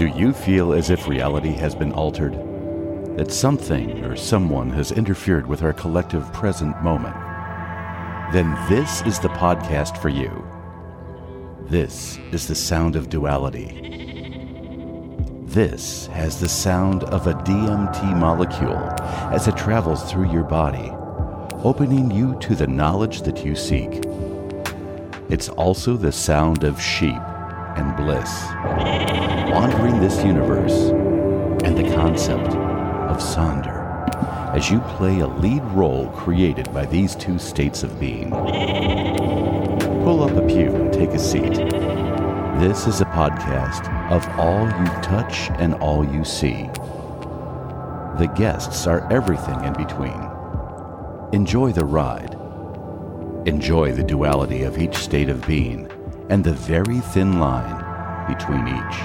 Do you feel as if reality has been altered? That something or someone has interfered with our collective present moment? Then this is the podcast for you. This is the sound of duality. This has the sound of a DMT molecule as it travels through your body, opening you to the knowledge that you seek. It's also the sound of sheep and bliss, wandering this universe, and the concept of Sonder as you play a lead role created by these two states of being. Pull up a pew and take a seat. This is a podcast of all you touch and all you see. The guests are everything in between. Enjoy the ride. Enjoy the duality of each state of being and the very thin line between each.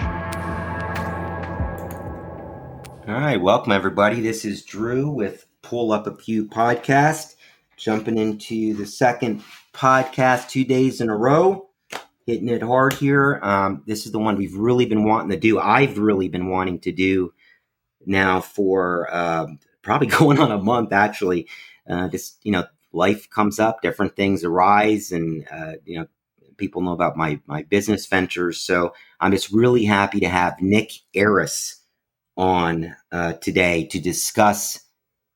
All right, welcome everybody. This is Drew with Pull Up a Pew podcast. Jumping into the second podcast two days in a row, hitting it hard here. Um, this is the one we've really been wanting to do. I've really been wanting to do now for uh, probably going on a month actually. Uh, just you know, life comes up, different things arise, and uh, you know, people know about my my business ventures. So I'm just really happy to have Nick Airus on uh, today to discuss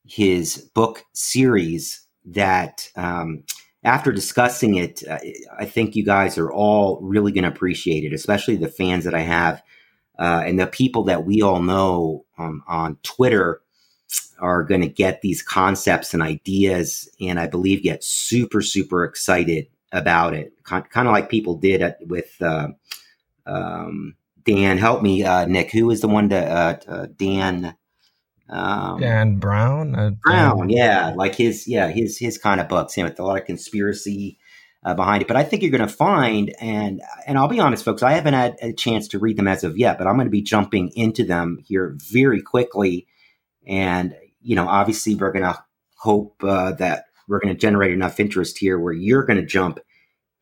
his book series. That um, after discussing it, uh, I think you guys are all really going to appreciate it, especially the fans that I have uh, and the people that we all know um, on Twitter are going to get these concepts and ideas, and I believe get super super excited about it, kind of like people did at, with uh, um, Dan. Help me, uh, Nick. Who is the one that uh, uh Dan? Um, Dan Brown. Uh, Brown, yeah, like his, yeah, his his kind of books. Him with a lot of conspiracy uh, behind it. But I think you're going to find, and and I'll be honest, folks, I haven't had a chance to read them as of yet, but I'm going to be jumping into them here very quickly. And you know, obviously, we're going to hope uh, that we're going to generate enough interest here where you're going to jump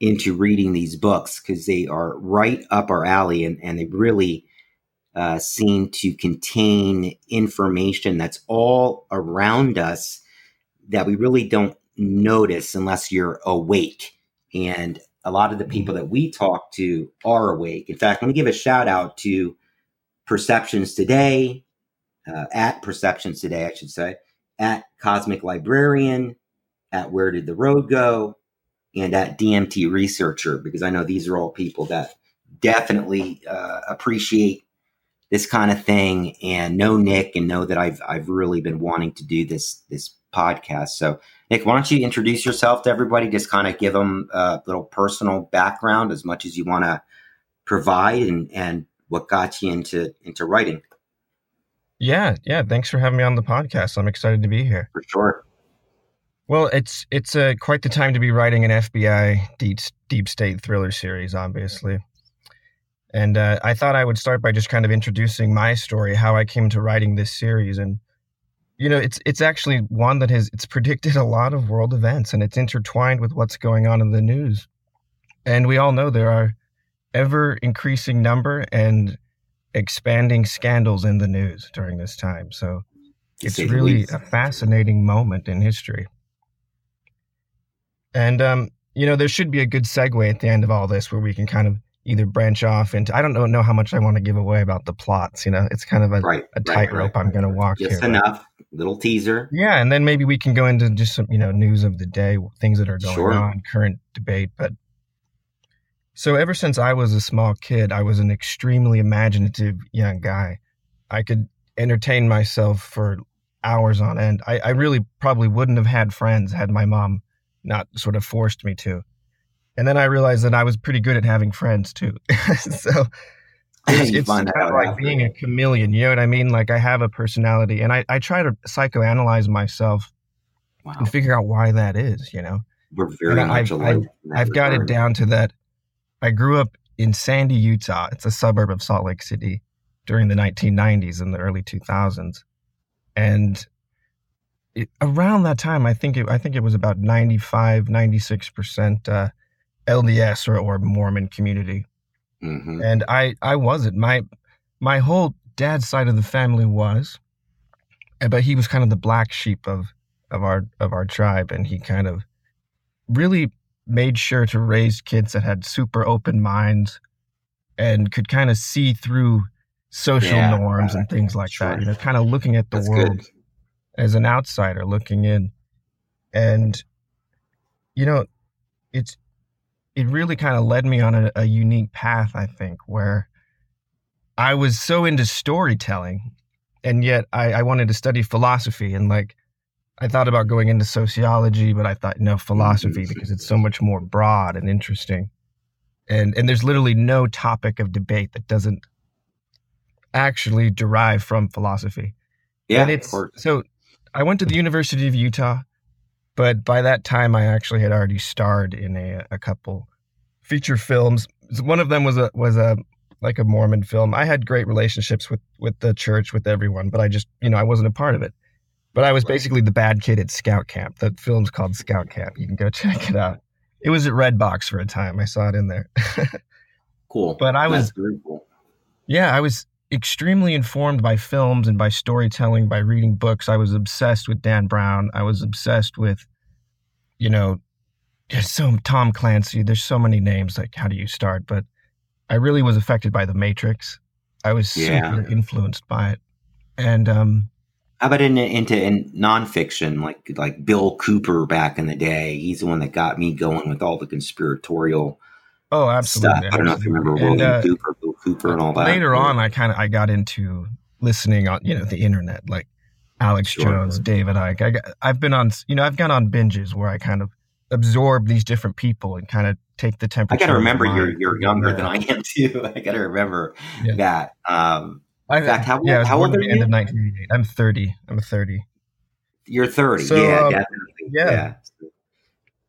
into reading these books because they are right up our alley and, and they really uh, seem to contain information that's all around us that we really don't notice unless you're awake. And a lot of the people that we talk to are awake. In fact, let me give a shout out to Perceptions Today, uh, at Perceptions Today, I should say, at Cosmic Librarian, at Where Did the Road Go, and at DMT Researcher, because I know these are all people that definitely uh, appreciate this kind of thing and know Nick and know that I've I've really been wanting to do this this podcast. So Nick, why don't you introduce yourself to everybody? Just kind of give them a little personal background as much as you want to provide and and what got you into into writing. Yeah, yeah. Thanks for having me on the podcast. I'm excited to be here. For sure. Well, it's it's uh, quite the time to be writing an FBI deep deep state thriller series, obviously. And uh, I thought I would start by just kind of introducing my story, how I came to writing this series, and you know, it's it's actually one that has it's predicted a lot of world events, and it's intertwined with what's going on in the news. And we all know there are ever increasing number and expanding scandals in the news during this time. So it's really a fascinating moment in history. And um, you know, there should be a good segue at the end of all this where we can kind of either branch off into I don't know, know how much I want to give away about the plots. You know, it's kind of a, right, a tightrope right, right. I'm going to walk Just here. enough, little teaser. Yeah, and then maybe we can go into just some you know news of the day, things that are going sure. on, current debate. But so ever since I was a small kid, I was an extremely imaginative young guy. I could entertain myself for hours on end. I, I really probably wouldn't have had friends had my mom not sort of forced me to. And then I realized that I was pretty good at having friends too. so it's, it's kind of like being a chameleon. You know what I mean? Like I have a personality and I, I try to psychoanalyze myself wow. and figure out why that is, you know? We're very and much I've, alike. I've, I've got it down to that. I grew up in Sandy, Utah. It's a suburb of Salt Lake City during the 1990s and the early 2000s. And it, around that time, I think it, I think it was about 95, 96 percent uh, LDS or, or Mormon community, mm-hmm. and I I wasn't my my whole dad's side of the family was, eh, but he was kind of the black sheep of of our of our tribe, and he kind of really made sure to raise kids that had super open minds and could kind of see through social yeah, norms and things like sure. that. You know, kind of looking at the That's world good. As an outsider looking in, and you know, it's it really kind of led me on a, a unique path. I think where I was so into storytelling, and yet I, I wanted to study philosophy and like I thought about going into sociology, but I thought no philosophy because it's so much more broad and interesting. And and there's literally no topic of debate that doesn't actually derive from philosophy. Yeah, and it's so I went to the University of Utah, but by that time I actually had already starred in a a couple feature films. One of them was a was a like a Mormon film. I had great relationships with with the church with everyone, but I just you know I wasn't a part of it. But I was basically the bad kid at Scout Camp. The film's called Scout Camp. You can go check it out. It was at Redbox for a time. I saw it in there. cool. But I was cool. Yeah, I was extremely informed by films and by storytelling, by reading books. I was obsessed with Dan Brown. I was obsessed with, you know, so Tom Clancy. There's so many names. Like, how do you start? But I really was affected by The Matrix. I was yeah. super influenced by it, and um, how about in, into in nonfiction, like like Bill Cooper back in the day? He's the one that got me going with all the conspiratorial. Oh, absolutely! Stuff. I don't know if you remember William uh, Cooper, Cooper, and all that. Later on, I kind of I got into listening on you know the internet, like Alex sure. Jones, David Icke. I got, I've been on you know I've gone on binges where I kind of absorb these different people and kind of take the temperature. I got to remember you're you're younger than I am too. I got to remember yeah. that. Um, in fact, how, yeah, how old are you? End of 1988. I'm 30. I'm 30. You're 30. So, yeah, um, definitely. Yeah. yeah. But,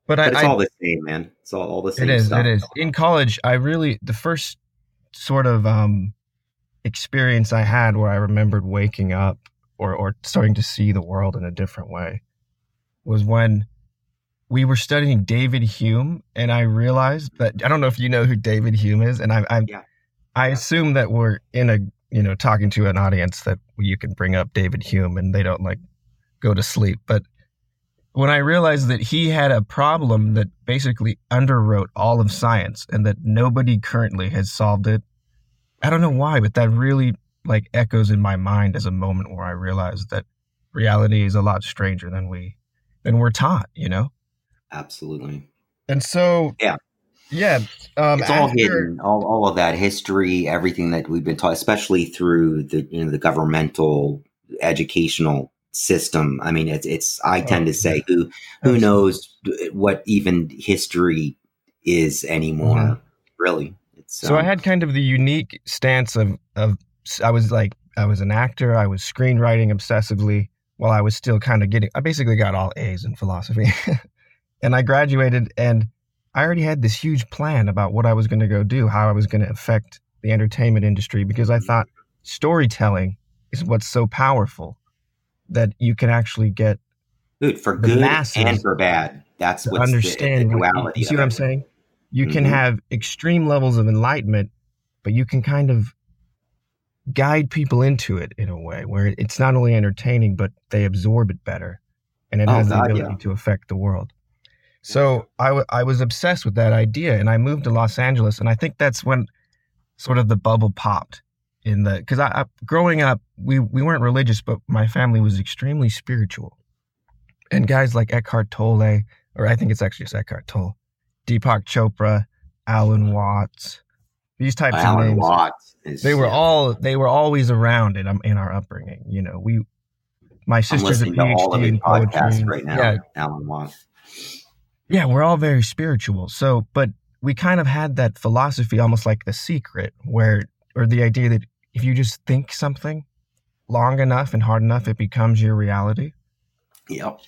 but I, it's I, all the same, man. It's all, all the same. It is. Stuff. It is. In college, I really the first sort of um, experience I had where I remembered waking up or or starting to see the world in a different way was when we were studying David Hume, and I realized that I don't know if you know who David Hume is, and I, I'm yeah. I assume that we're in a you know, talking to an audience that you can bring up David Hume and they don't like go to sleep. But when I realized that he had a problem that basically underwrote all of science and that nobody currently has solved it, I don't know why, but that really like echoes in my mind as a moment where I realized that reality is a lot stranger than we than we're taught, you know? Absolutely. And so yeah. Yeah, um, it's all hidden. All, all of that history, everything that we've been taught, especially through the you know the governmental educational system. I mean, it's it's. I tend to say who who knows what even history is anymore. Mm-hmm. Really. So um, I had kind of the unique stance of of I was like I was an actor. I was screenwriting obsessively while I was still kind of getting. I basically got all A's in philosophy, and I graduated and I already had this huge plan about what I was going to go do, how I was going to affect the entertainment industry, because I thought storytelling is what's so powerful that you can actually get good for good and for bad. That's what understand the, the duality. You see what I'm saying? You mm-hmm. can have extreme levels of enlightenment, but you can kind of guide people into it in a way where it's not only entertaining, but they absorb it better, and it oh, has God, the ability yeah. to affect the world. So I, w- I was obsessed with that idea and I moved to Los Angeles. And I think that's when sort of the bubble popped in the, because I, I, growing up, we, we weren't religious, but my family was extremely spiritual. And guys like Eckhart Tolle, or I think it's actually just Eckhart Tolle, Deepak Chopra, Alan Watts, these types Alan of names. Watts is, they were yeah. all, they were always around in, um, in our upbringing. You know, we, my sister's a PhD in poetry. right now, yeah. Alan Watts. Yeah, we're all very spiritual. So, but we kind of had that philosophy almost like the secret, where, or the idea that if you just think something long enough and hard enough, it becomes your reality. Yep.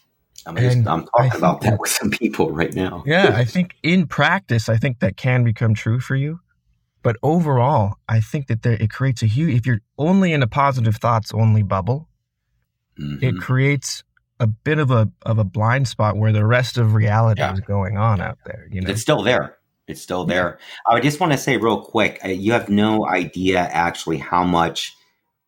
I'm, just, I'm talking about that, with some people right now. yeah, I think in practice, I think that can become true for you. But overall, I think that there, it creates a huge, if you're only in a positive thoughts only bubble, mm-hmm. it creates a bit of a of a blind spot where the rest of reality yeah. is going on out there. You know, it's still there. It's still there. I just want to say real quick, you have no idea actually how much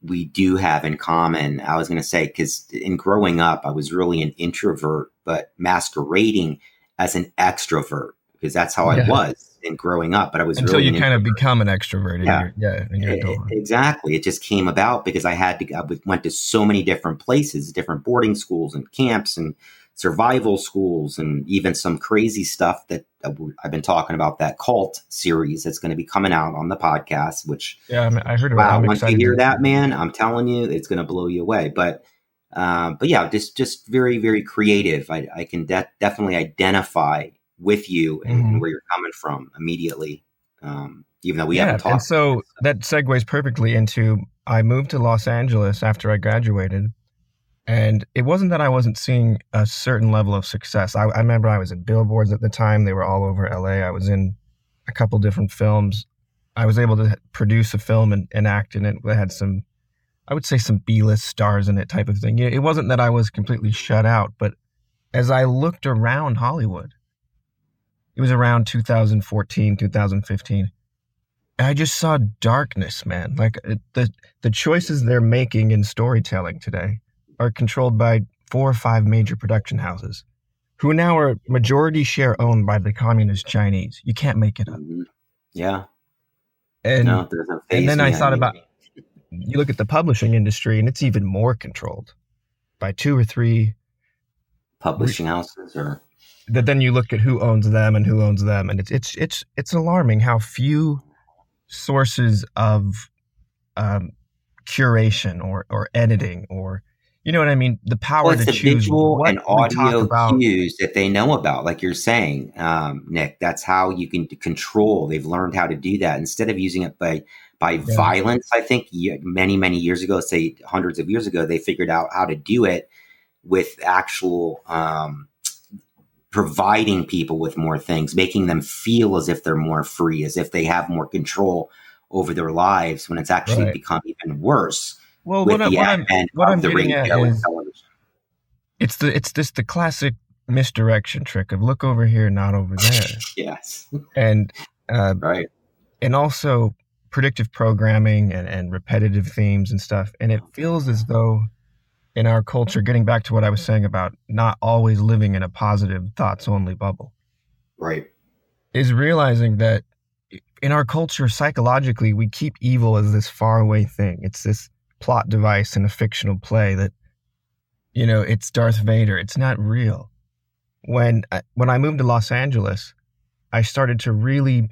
we do have in common. I was going to say because in growing up, I was really an introvert, but masquerading as an extrovert because that's how yeah. I was in growing up. But I was until really you kind of become an extrovert. yeah, your, yeah, it, exactly. It just came about because I had to. I went to so many different places, different boarding schools and camps and survival schools, and even some crazy stuff that I've been talking about. That cult series that's going to be coming out on the podcast. Which yeah, I, mean, I heard. Wow, once you hear that, man, I'm telling you, it's going to blow you away. But uh, but yeah, just just very very creative. I, I can de- definitely identify with you and, mm-hmm. and, where you're coming from immediately. Um, even though we yeah, haven't talked. And so that segues perfectly into I moved to Los Angeles after I graduated. And it wasn't that I wasn't seeing a certain level of success. I, I remember I was in billboards at the time. They were all over LA. I was in a couple different films. I was able to produce a film and, and act in it. that had some, I would say, some B list stars in it type of thing. It wasn't that I was completely shut out, but as I looked around Hollywood, it was around 2014, 2015. I just saw darkness, man. Like the the choices they're making in storytelling today are controlled by four or five major production houses, who now are majority share owned by the communist Chinese. You can't make it up. Mm-hmm. Yeah. And no, and then I thought about you look at the publishing industry, and it's even more controlled by two or three publishing houses, or that then you look at who owns them and who owns them, and it's it's it's it's alarming how few sources of um, curation or or editing or you know what I mean? The power well, to choose visual and audio cues that they know about, like you're saying, um, Nick. That's how you can control. They've learned how to do that instead of using it by by yeah. violence. I think many many years ago, say hundreds of years ago, they figured out how to do it with actual um, providing people with more things, making them feel as if they're more free, as if they have more control over their lives when it's actually right. become even worse. Well, what, I, what I'm, what I'm getting at is it's the it's this the classic misdirection trick of look over here, not over there. yes, and uh, right, and also predictive programming and, and repetitive themes and stuff. And it feels as though in our culture, getting back to what I was saying about not always living in a positive thoughts only bubble. Right. Is realizing that in our culture, psychologically, we keep evil as this far away thing. It's this plot device in a fictional play that, you know, it's Darth Vader. It's not real. When I, when I moved to Los Angeles, I started to really,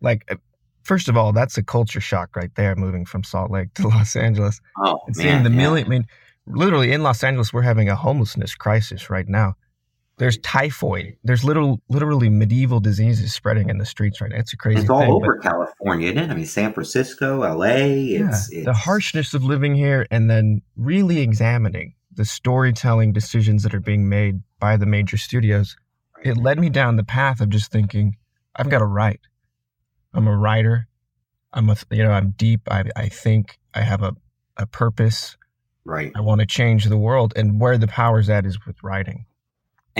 like, uh, first of all, that's a culture shock right there, moving from Salt Lake to Los Angeles. Oh, and man, seeing the yeah. million. I mean, literally in Los Angeles, we're having a homelessness crisis right now. There's typhoid. There's little, literally medieval diseases spreading in the streets right now. It's a crazy. It's all thing, over California, isn't it? I mean, San Francisco, L.A. It's, yeah, it's, the harshness of living here, and then really examining the storytelling decisions that are being made by the major studios. It led me down the path of just thinking, I've got to write. I'm a writer. I'm a, you know, I'm deep. I, I think I have a, a purpose. Right. I want to change the world. And where the power's at is with writing.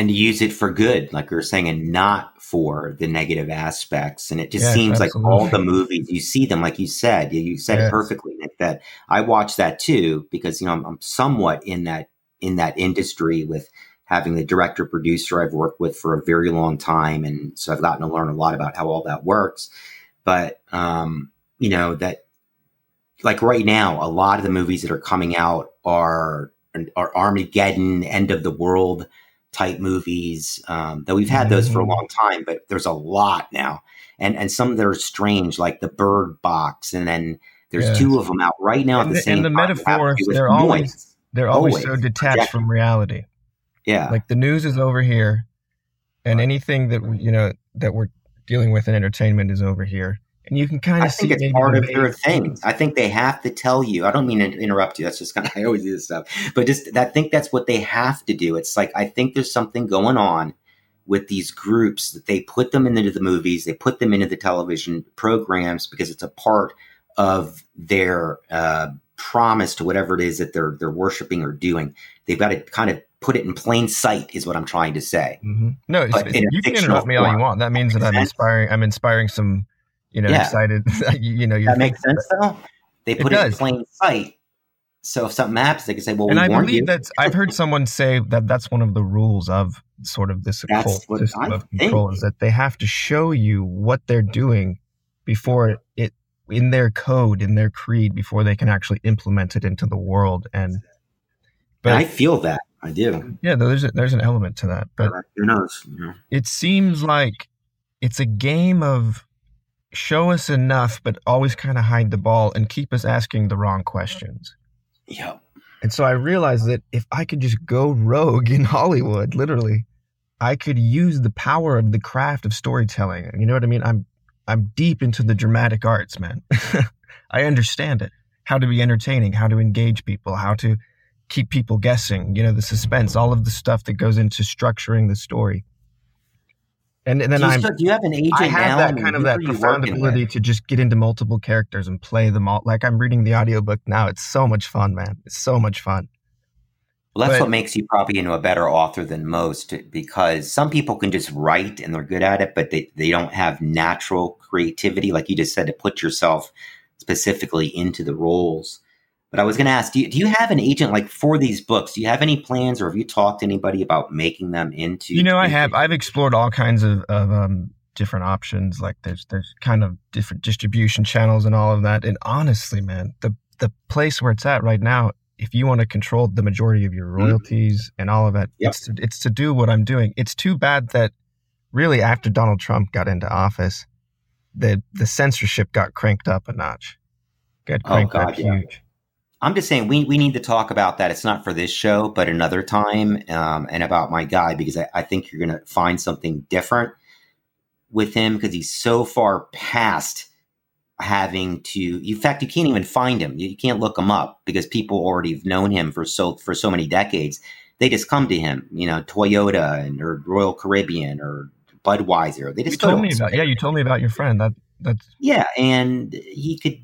And to use it for good, like we were saying, and not for the negative aspects. And it just yes, seems absolutely. like all the movies, you see them, like you said, you said yes. it perfectly, Nick, that I watch that too, because, you know, I'm, I'm somewhat in that, in that industry with having the director producer I've worked with for a very long time. And so I've gotten to learn a lot about how all that works. But, um, you know, that like right now, a lot of the movies that are coming out are are Armageddon, end of the world type movies. Um, that we've had those for a mm-hmm. long time, but there's a lot now, and and some that are strange, like the Bird Box, and then there's yes. two of them out right now and at the, the same. And the metaphors, they're noise. always they're always, always so detached from reality. Yeah, like the news is over here, and anything that you know that we're dealing with in entertainment is over here and you can kind of think it's part of their thing. I think they have to tell you. I don't mean to interrupt you. That's just kind of I always do this stuff, but just I think that's what they have to do. It's like I think there's something going on with these groups that they put them into the movies, they put them into the television programs because it's a part of their uh, promise to whatever it is that they're they're worshiping or doing. They've got to kind of put it in plain sight is what I'm trying to say. Mm-hmm. No, you can interrupt me all you want. That means that I'm inspiring. I'm inspiring some, you know, yeah. excited. you, know, that makes sense though. They put it, it in plain sight, so if something happens, they can say, "Well, and we I believe that I've heard someone say that that's one of the rules of sort of this occult system I of control think. is that they have to show you what they're doing before it in their code in their creed before they can actually implement it into the world and but and I feel that I do. Yeah, there's a, there's an element to that, but who knows? It seems like it's a game of show us enough, but always kind of hide the ball and keep us asking the wrong questions. Yeah. And so I realized that if I could just go rogue in Hollywood, literally, I could use the power of the craft of storytelling. You know what I mean? I'm I'm deep into the dramatic arts, man. I understand it. How to be entertaining, how to engage people, how to keep people guessing, you know, the suspense, all of the stuff that goes into structuring the story. And, and then I do you have an agent I have that kind of that profound ability with? to just get into multiple characters and play them all. Like I'm reading the audiobook now. It's so much fun, man. It's so much fun. Well, that's but, what makes you probably into a better author than most because some people can just write and they're good at it, but they, they don't have natural creativity, like you just said, to put yourself specifically into the roles. But I was going to ask, do you, do you have an agent like for these books? Do you have any plans, or have you talked to anybody about making them into? You know, I have. I've explored all kinds of, of um, different options. Like there's there's kind of different distribution channels and all of that. And honestly, man, the the place where it's at right now, if you want to control the majority of your mm-hmm. royalties mm-hmm. and all of that, yep. it's to, it's to do what I'm doing. It's too bad that really after Donald Trump got into office, the the censorship got cranked up a notch. Got oh, cranked oh, God, up yeah. huge. I'm just saying we, we need to talk about that. It's not for this show, but another time, um, and about my guy because I, I think you're going to find something different with him because he's so far past having to. In fact, you can't even find him. You, can't look him up because people already have known him for so for so many decades. They just come to him, you know, Toyota and or Royal Caribbean or Budweiser. They just you told me about yeah. You told me about your friend. That that's yeah, and he could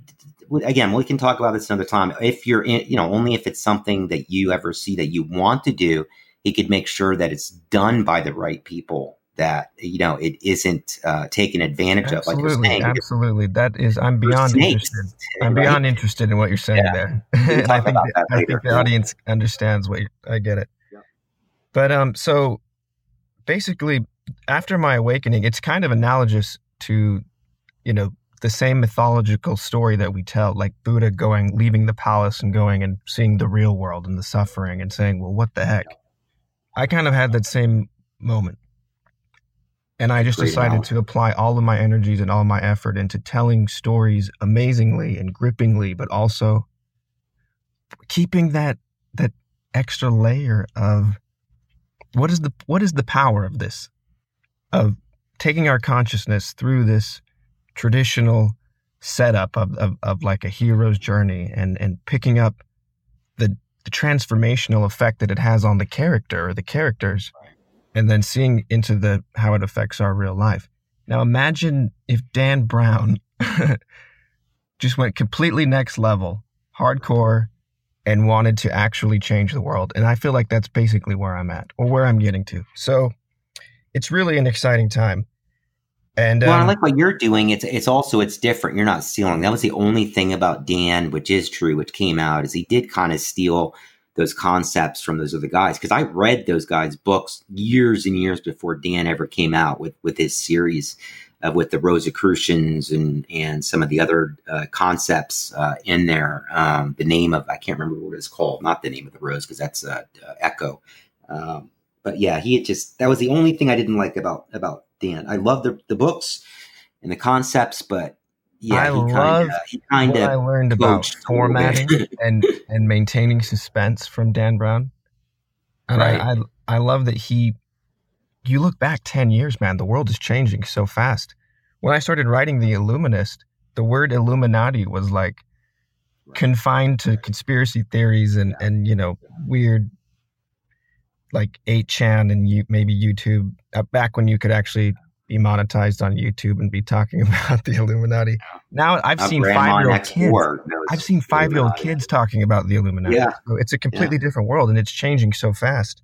again, we can talk about this another time. If you're in, you know, only if it's something that you ever see that you want to do, he could make sure that it's done by the right people. That you know, it isn't uh, taken advantage absolutely, of. Like saying, absolutely, that is. I'm beyond snakes, interested. I'm right? beyond interested in what you're saying yeah. there. I think the, I think the audience understands what I get it. Yeah. But um, so basically, after my awakening, it's kind of analogous to, you know, the same mythological story that we tell, like Buddha going, leaving the palace and going and seeing the real world and the suffering and saying, well, what the heck? I kind of had that same moment. And I just Great decided to apply all of my energies and all my effort into telling stories amazingly and grippingly, but also keeping that that extra layer of what is the what is the power of this? Of taking our consciousness through this traditional setup of, of, of like a hero's journey and, and picking up the, the transformational effect that it has on the character or the characters and then seeing into the how it affects our real life. Now imagine if Dan Brown just went completely next level, hardcore, and wanted to actually change the world. And I feel like that's basically where I'm at or where I'm getting to. So it's really an exciting time. And well, um, I like what you're doing. It's it's also it's different. You're not stealing. That was the only thing about Dan, which is true, which came out, is he did kind of steal those concepts from those other guys. Because I read those guys' books years and years before Dan ever came out with with his series uh, with the Rosicrucians and and some of the other uh, concepts uh, in there. Um, the name of I can't remember what it's called. Not the name of the rose because that's uh, uh, Eco. Um, but yeah, he had just that was the only thing I didn't like about about Dan. I love the, the books and the concepts, but yeah, I he love he kind of I learned about formatting and and maintaining suspense from Dan Brown. And right. I, I I love that he you look back 10 years, man, the world is changing so fast. When I started writing The Illuminist, the word Illuminati was like confined to conspiracy theories and, and you know, weird like 8chan and you, maybe YouTube uh, back when you could actually be monetized on YouTube and be talking about the Illuminati. Now I've seen five year old kids. I've seen five year old kids talking about the Illuminati. Yeah. So it's a completely yeah. different world and it's changing so fast.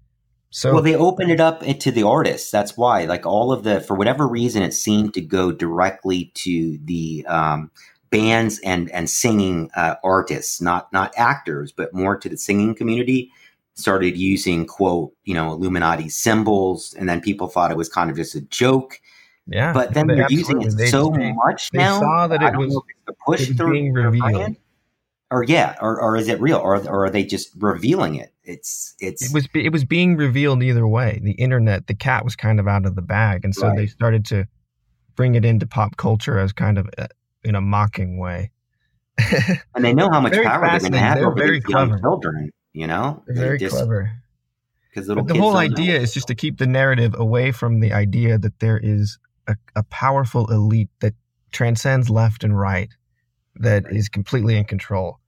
So well, they opened it up to the artists. That's why, like all of the, for whatever reason, it seemed to go directly to the um, bands and and singing uh, artists, not not actors, but more to the singing community. Started using quote, you know, Illuminati symbols, and then people thought it was kind of just a joke. Yeah, but then they're using it they, so they, much they now. Saw that it was the push through being revealed or yeah, or, or is it real, or, or are they just revealing it? It's it's it was it was being revealed either way. The internet, the cat was kind of out of the bag, and so right. they started to bring it into pop culture as kind of a, in a mocking way. and they know how much power they're going to have they're over very these clever. young children. You know, they're very just, clever. Because the whole idea is just to keep the narrative away from the idea that there is a, a powerful elite that transcends left and right, that right. is completely in control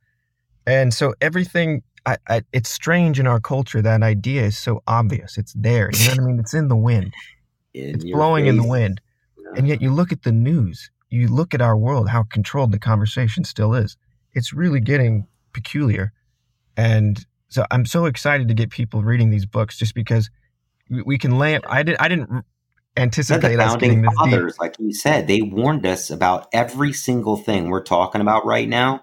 and so everything, I, I, it's strange in our culture that idea is so obvious. It's there. You know what I mean? It's in the wind. In it's blowing face. in the wind. Yeah. And yet you look at the news, you look at our world, how controlled the conversation still is. It's really getting peculiar. And so I'm so excited to get people reading these books just because we, can lay I did I didn't anticipate the this fathers, deep. like you said, they warned us about every single thing we're talking about right now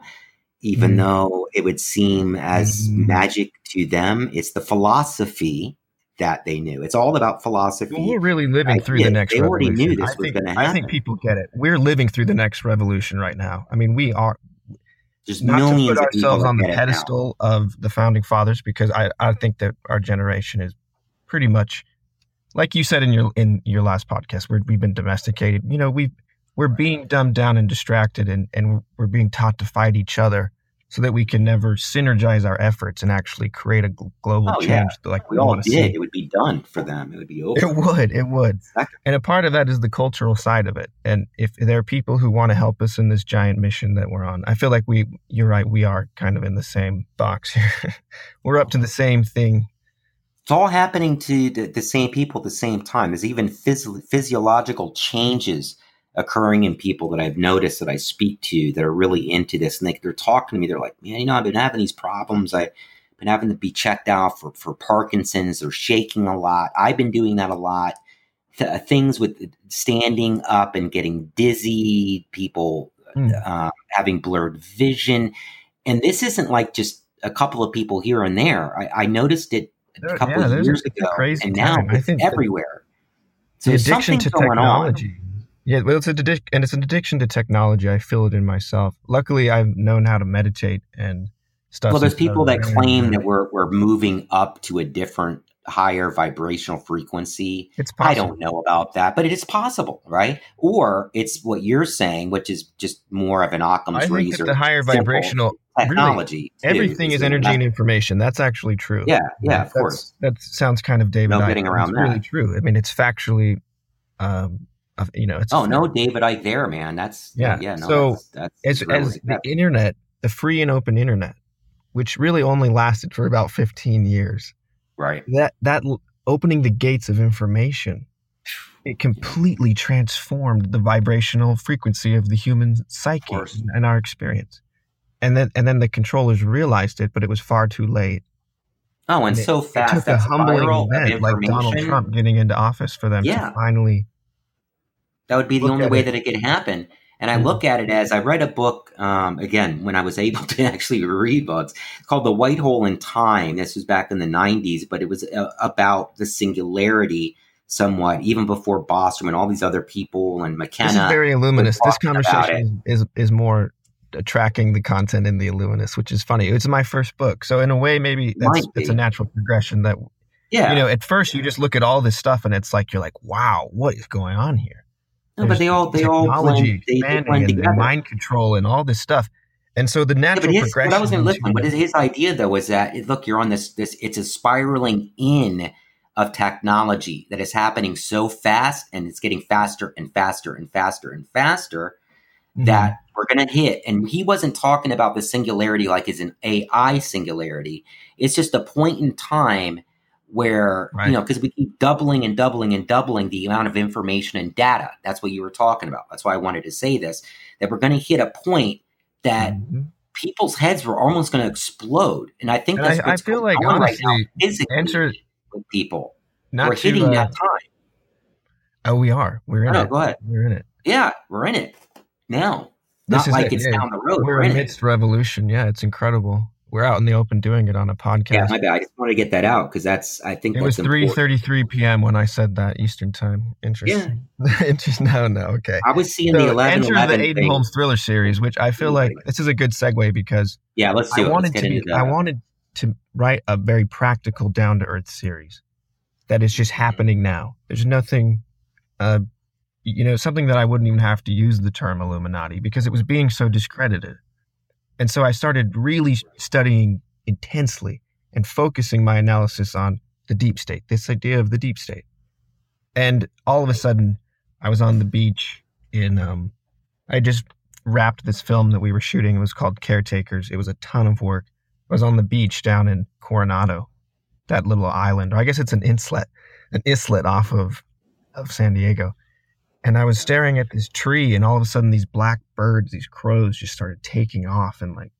even mm. though it would seem as mm. magic to them. It's the philosophy that they knew. It's all about philosophy. Well, we're really living through the next they revolution. already knew this I was going to happen. I think people get it. We're living through the next revolution right now. I mean, we are. Just not millions to put ourselves on the pedestal of the founding fathers because I, I think that our generation is pretty much like you said in your in your last podcast where we've been domesticated. You know we we're being dumbed down and distracted and and we're being taught to fight each other so that we can never synergize our efforts and actually create a global Oh, change yeah. like We we all did. see. It would be done for them. It would be over. It would, it would. Exactly. And a part of that is the cultural side of it. And if there are people who want to help us in this giant mission that we're on, I feel like we, you're right, we are kind of in the same box here. we're up to the same thing. It's all happening to the, the same people at the same time. There's even phys- physiological changes occurring in people that I've noticed that I speak to that are really into this. And they, they're talking to me. They're like, man, you know, I've been having these problems. I've been having to be checked out for, for Parkinson's. They're shaking a lot. I've been doing that a lot. Th- things with standing up and getting dizzy, people Hmm. uh, having blurred vision. And this isn't like just a couple of people here and there. I, I noticed it There- a couple yeah, of years ago, and now time. I it's everywhere. So the there's addiction something to going on. Yeah, well, it's an addic- and it's an addiction to technology. I feel it in myself. Luckily, I've known how to meditate and stuff. Well, there's people that claim that we're we're moving up to a different, higher vibrational frequency. it's I don't know about that, but it is possible, right? Or it's what you're saying, which is just more of an Occam's I think razor. the higher vibrational technology. too, everything is energy and information. That's actually true. Yeah, yeah, of course. That sounds kind of David. No getting around it's really true. I mean, it's factually, um, you know, it's Oh no, David Icke there, man. That's Yeah, yeah. No, so that's, that's as, really as the internet, the free and open internet, which really only lasted for about 15 years, right. that that opening the gates of information, it completely transformed the vibrational frequency of the human psyche and our experience. And then and then the controllers realized it, but it was far too late. Oh, and it- so It fast took a humbling event like Donald. Trump getting into office for them Yeah. to finally. That would be the Look only way it. that it could happen. And I Mhm. look at it as I read a book um, again when I was able to actually read books called The White Hole in Time. This was back in the 90s, but it was uh, about the singularity somewhat, even before Bostrom and all these other people and McKenna. This is very Illuminist. This conversation is is more tracking the content in the Illuminist, which is funny. It's my first book, so in a way, maybe that's it's a natural progression. That yeah, you know, at first you just look at all this stuff and it's like you're like, wow, what is going on here? No, but they all they all blend, they, they blend and, together. mind control and all this stuff. And so the Yeah, natural but his, progression. what I was going to listen. is his idea though? Was that look, you're on this this. It's a spiraling in of technology that is happening so fast, and it's getting faster and faster and faster and faster Mhm. that we're going to hit. And he wasn't talking about the singularity like as an AI singularity. It's just a point in time where Right. you know because we keep doubling and doubling and doubling the amount of information and data. That's what you were talking about. That's why I wanted to say this. That we're going to hit a point that Mhm. people's heads were almost going to explode. And I think And that's I, I feel going like on right honestly, now physically. enter with people. Not we're hitting uh, that time. Oh, we are. We're in no, it. Go ahead. We're in it. Yeah, we're in it now. This Not like it. it's yeah. down the road. We're, we're amidst it. revolution. Yeah, it's incredible. We're out in the open doing it on a podcast. Yeah, my bad. I just want to get that out because that's. I think it was three thirty three p.m. when I said that Eastern time. Interesting. Yeah. Interesting. No, no. Okay. I was seeing so the eleven. Enter 11 the Aiden Holmes thriller series, which I feel like this is a good segue because yeah, let's do I it. Wanted to be, I wanted to write a very practical, down to earth series that is just happening now. There's nothing, uh, you know, something that I wouldn't even have to use the term Illuminati because it was being so discredited. And so I started really studying intensely and focusing my analysis on the deep state, this idea of the deep state. And all of a sudden, I was on the beach in, um, I just wrapped this film that we were shooting. It was called Caretakers. It was a ton of work. I was on the beach down in Coronado, that little island, or I guess it's an islet, an islet off of, of San Diego. And I was staring at this tree, and all of a sudden, these black birds, these crows, just started taking off and like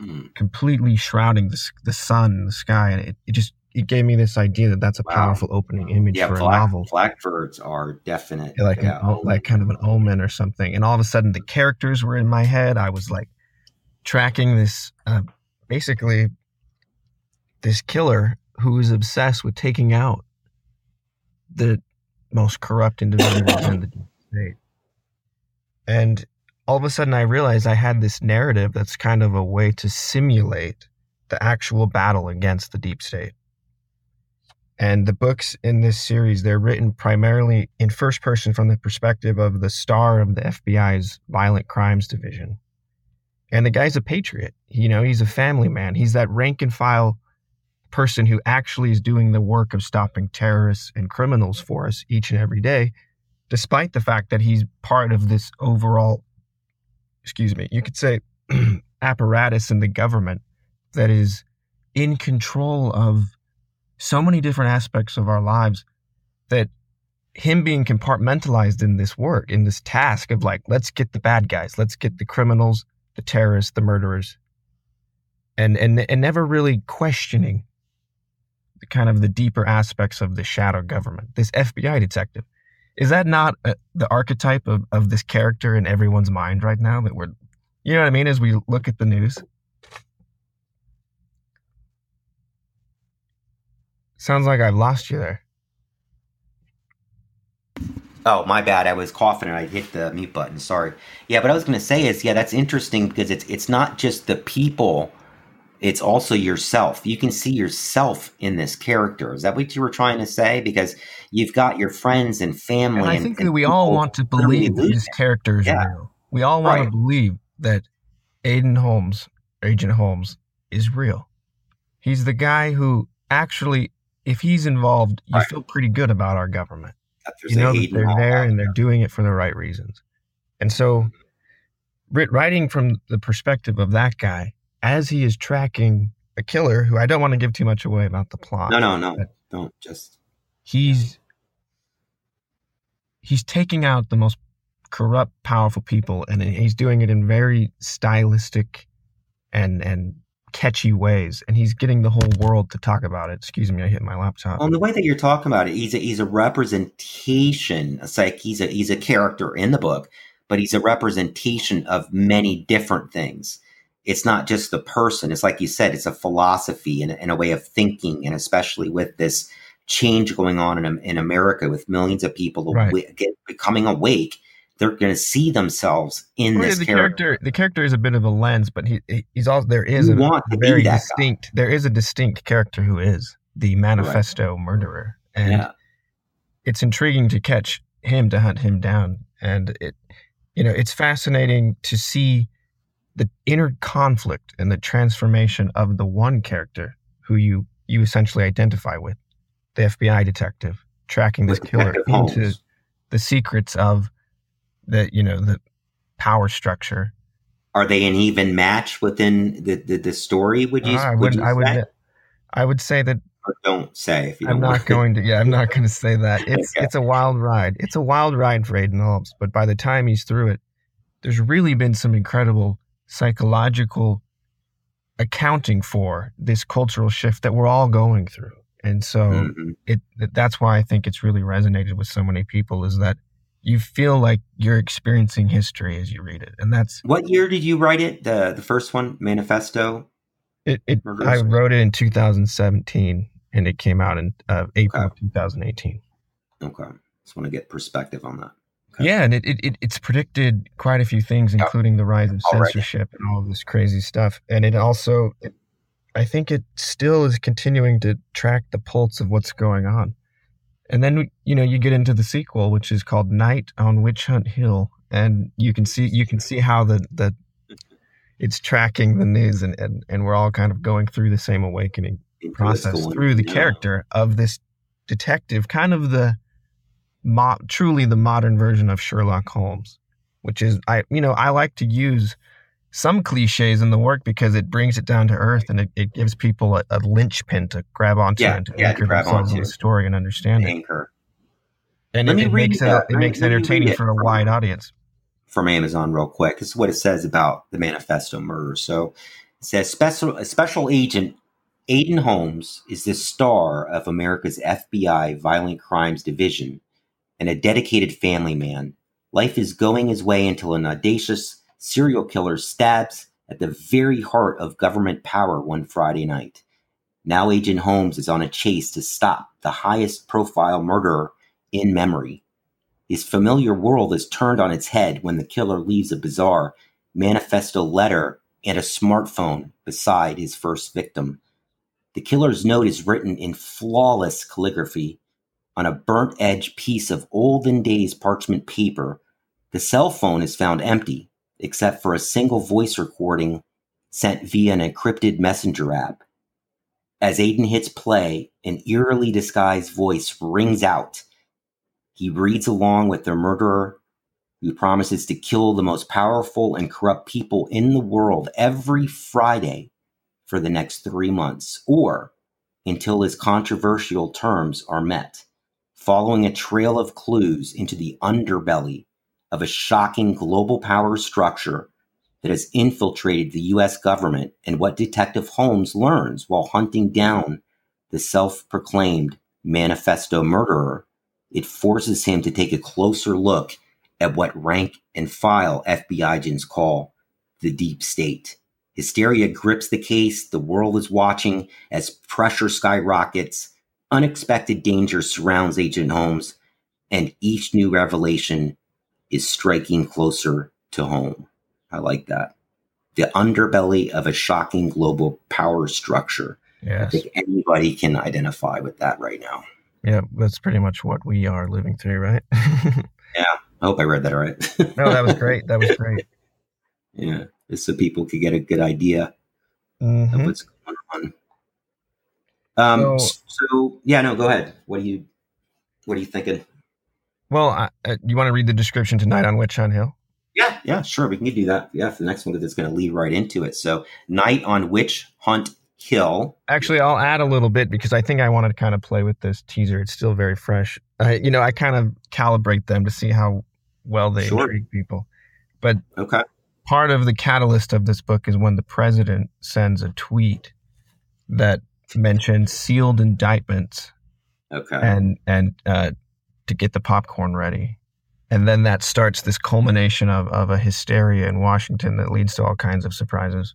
mm. completely shrouding the, the sun and the sky. And it, it just it gave me this idea that that's a wow. powerful opening image yeah, for black, a novel. Blackbirds are definite, yeah, like yeah. An, like kind of an omen or something. And all of a sudden, the characters were in my head. I was like tracking this, uh, basically, this killer who is obsessed with taking out the most corrupt individuals in the state. And all of a sudden, I realized I had this narrative that's kind of a way to simulate the actual battle against the deep state. And the books in this series, they're written primarily in first person from the perspective of the star of the FBI's violent crimes division. And the guy's a patriot. You know, he's a family man. He's that rank and file person who actually is doing the work of stopping terrorists and criminals for us each and every day, despite the fact that he's part of this overall, excuse me, you could say apparatus in the government that is in control of so many different aspects of our lives that him being compartmentalized in this work, in this task of like, let's get the bad guys, let's get the criminals, the terrorists, the murderers, and and and never really questioning the kind of the deeper aspects of the shadow government, this FBI detective. Is that not a, uh, the archetype of, of this character in everyone's mind right now that we're, you know what I mean, as we look at the news? Sounds like I've lost you there. Oh, my bad. I was coughing and I hit the mute button. Sorry. Yeah, but I was going to say is, yeah, that's interesting because it's it's not just the people it's also yourself. You can see yourself in this character. Is that what you were trying to say? Because you've got your friends and family. And I think and that we all want to believe that this character is yeah. real. We all want right. to believe that Aiden Holmes, Agent Holmes, is real. He's the guy who actually, if he's involved, you right. feel pretty good about our government. You know that they're there and they're doing it for the right reasons. And so, mm-hmm. writing from the perspective of that guy, as he is tracking a killer who I don't want to give too much away about the plot. No, no, no. Don't just he's he's taking out the most corrupt, powerful people and he's doing it in very stylistic and and catchy ways and he's getting the whole world to talk about it. Excuse me, I hit my laptop. On the way that you're talking about it, he's a he's a representation. It's like he's a he's a character in the book, but he's a representation of many different things it's not just the person. It's like you said, it's a philosophy and, and a way of thinking, and especially with this change going on in, in America with millions of people right. get, becoming awake, they're going to see themselves in well, this the character. character. The character is a bit of a lens, but he he's also there is you a very distinct. Guy. There is a distinct character who is the manifesto right. murderer, and yeah. it's intriguing to catch him to hunt him down, and it you know it's fascinating to see the inner conflict and the transformation of the one character who you you essentially identify with, the FBI detective tracking this killer into the secrets of the you know the power structure. Are they an even match within the the, the story? Would you? Uh, I would. I would. I would say that. Or don't say if you. I'm not going to. Yeah, I'm not going to say that. It's okay. it's a wild ride. It's a wild ride for Aiden Holmes, but by the time he's through it, there's really been some incredible psychological accounting for this cultural shift that we're all going through. And so mm-hmm. it that's why I think it's really resonated with so many people is that you feel like you're experiencing history as you read it. And that's What year did you write it? The the first one, Manifesto? It, it I wrote it in 2017 and it came out in uh, April okay. 2018. Okay. Just want to get perspective on that. Yeah, and it, it it's predicted quite a few things, including the rise of censorship right. and all of this crazy stuff. And it also, it, I think, it still is continuing to track the pulse of what's going on. And then you know you get into the sequel, which is called Night on Witch Hunt Hill, and you can see you can see how the the it's tracking the news, and and, and we're all kind of going through the same awakening process through the yeah. character of this detective, kind of the mo- truly the modern version of Sherlock Holmes, which is I you know I like to use some cliches in the work because it brings it down to earth and it, it gives people a, a linchpin to grab onto yeah, and to yeah, anchor grab in the story and understand anchor. it. And it, it, makes it, it uh, makes it entertaining for a wide audience. From Amazon, real quick. This is what it says about the Manifesto murder. So it says special special agent Aiden Holmes is the star of America's FBI Violent Crimes Division and a dedicated family man. Life is going his way until an audacious serial killer stabs at the very heart of government power one Friday night. Now Agent Holmes is on a chase to stop the highest profile murderer in memory. His familiar world is turned on its head when the killer leaves a bizarre manifesto letter and a smartphone beside his first victim. The killer's note is written in flawless calligraphy on a burnt edge piece of olden days parchment paper. The cell phone is found empty, except for a single voice recording sent via an encrypted messenger app. As Aiden hits play, an eerily disguised voice rings out. He reads along with the murderer who promises to kill the most powerful and corrupt people in the world every Friday for the next three months, or until his controversial terms are met, following a trail of clues into the underbelly of a shocking global power structure that has infiltrated the US government and what Detective Holmes learns while hunting down the self proclaimed manifesto murderer, it forces him to take a closer look at what rank and file FBI agents call the deep state. Hysteria grips the case, the world is watching as pressure skyrockets, unexpected danger surrounds Agent Holmes, and each new revelation is striking closer to home. I like that. The underbelly of a shocking global power structure. Yes. I think anybody can identify with that right now. Yeah, that's pretty much what we are living through, right? yeah, I hope I read that right. no, that was great. That was great. Yeah, just so people could get a good idea mm-hmm. of what's going on. Um, so, so, yeah, no, go ahead. What are you, what are you thinking? Well, uh, you want to read the description tonight on Witch Hunt Hill? Yeah, yeah, sure. We can do that. Yeah, for the next one because it's going to lead right into it. So, Night on Witch Hunt Hill. Actually, I'll add a little bit because I think I wanted to kind of play with this teaser. It's still very fresh. I, you know, I kind of calibrate them to see how well they sure. intrigue people. But okay, part of the catalyst of this book is when the president sends a tweet that mentions sealed indictments. Okay, and and uh, to get the popcorn ready. And then that starts this culmination of, of a hysteria in Washington that leads to all kinds of surprises.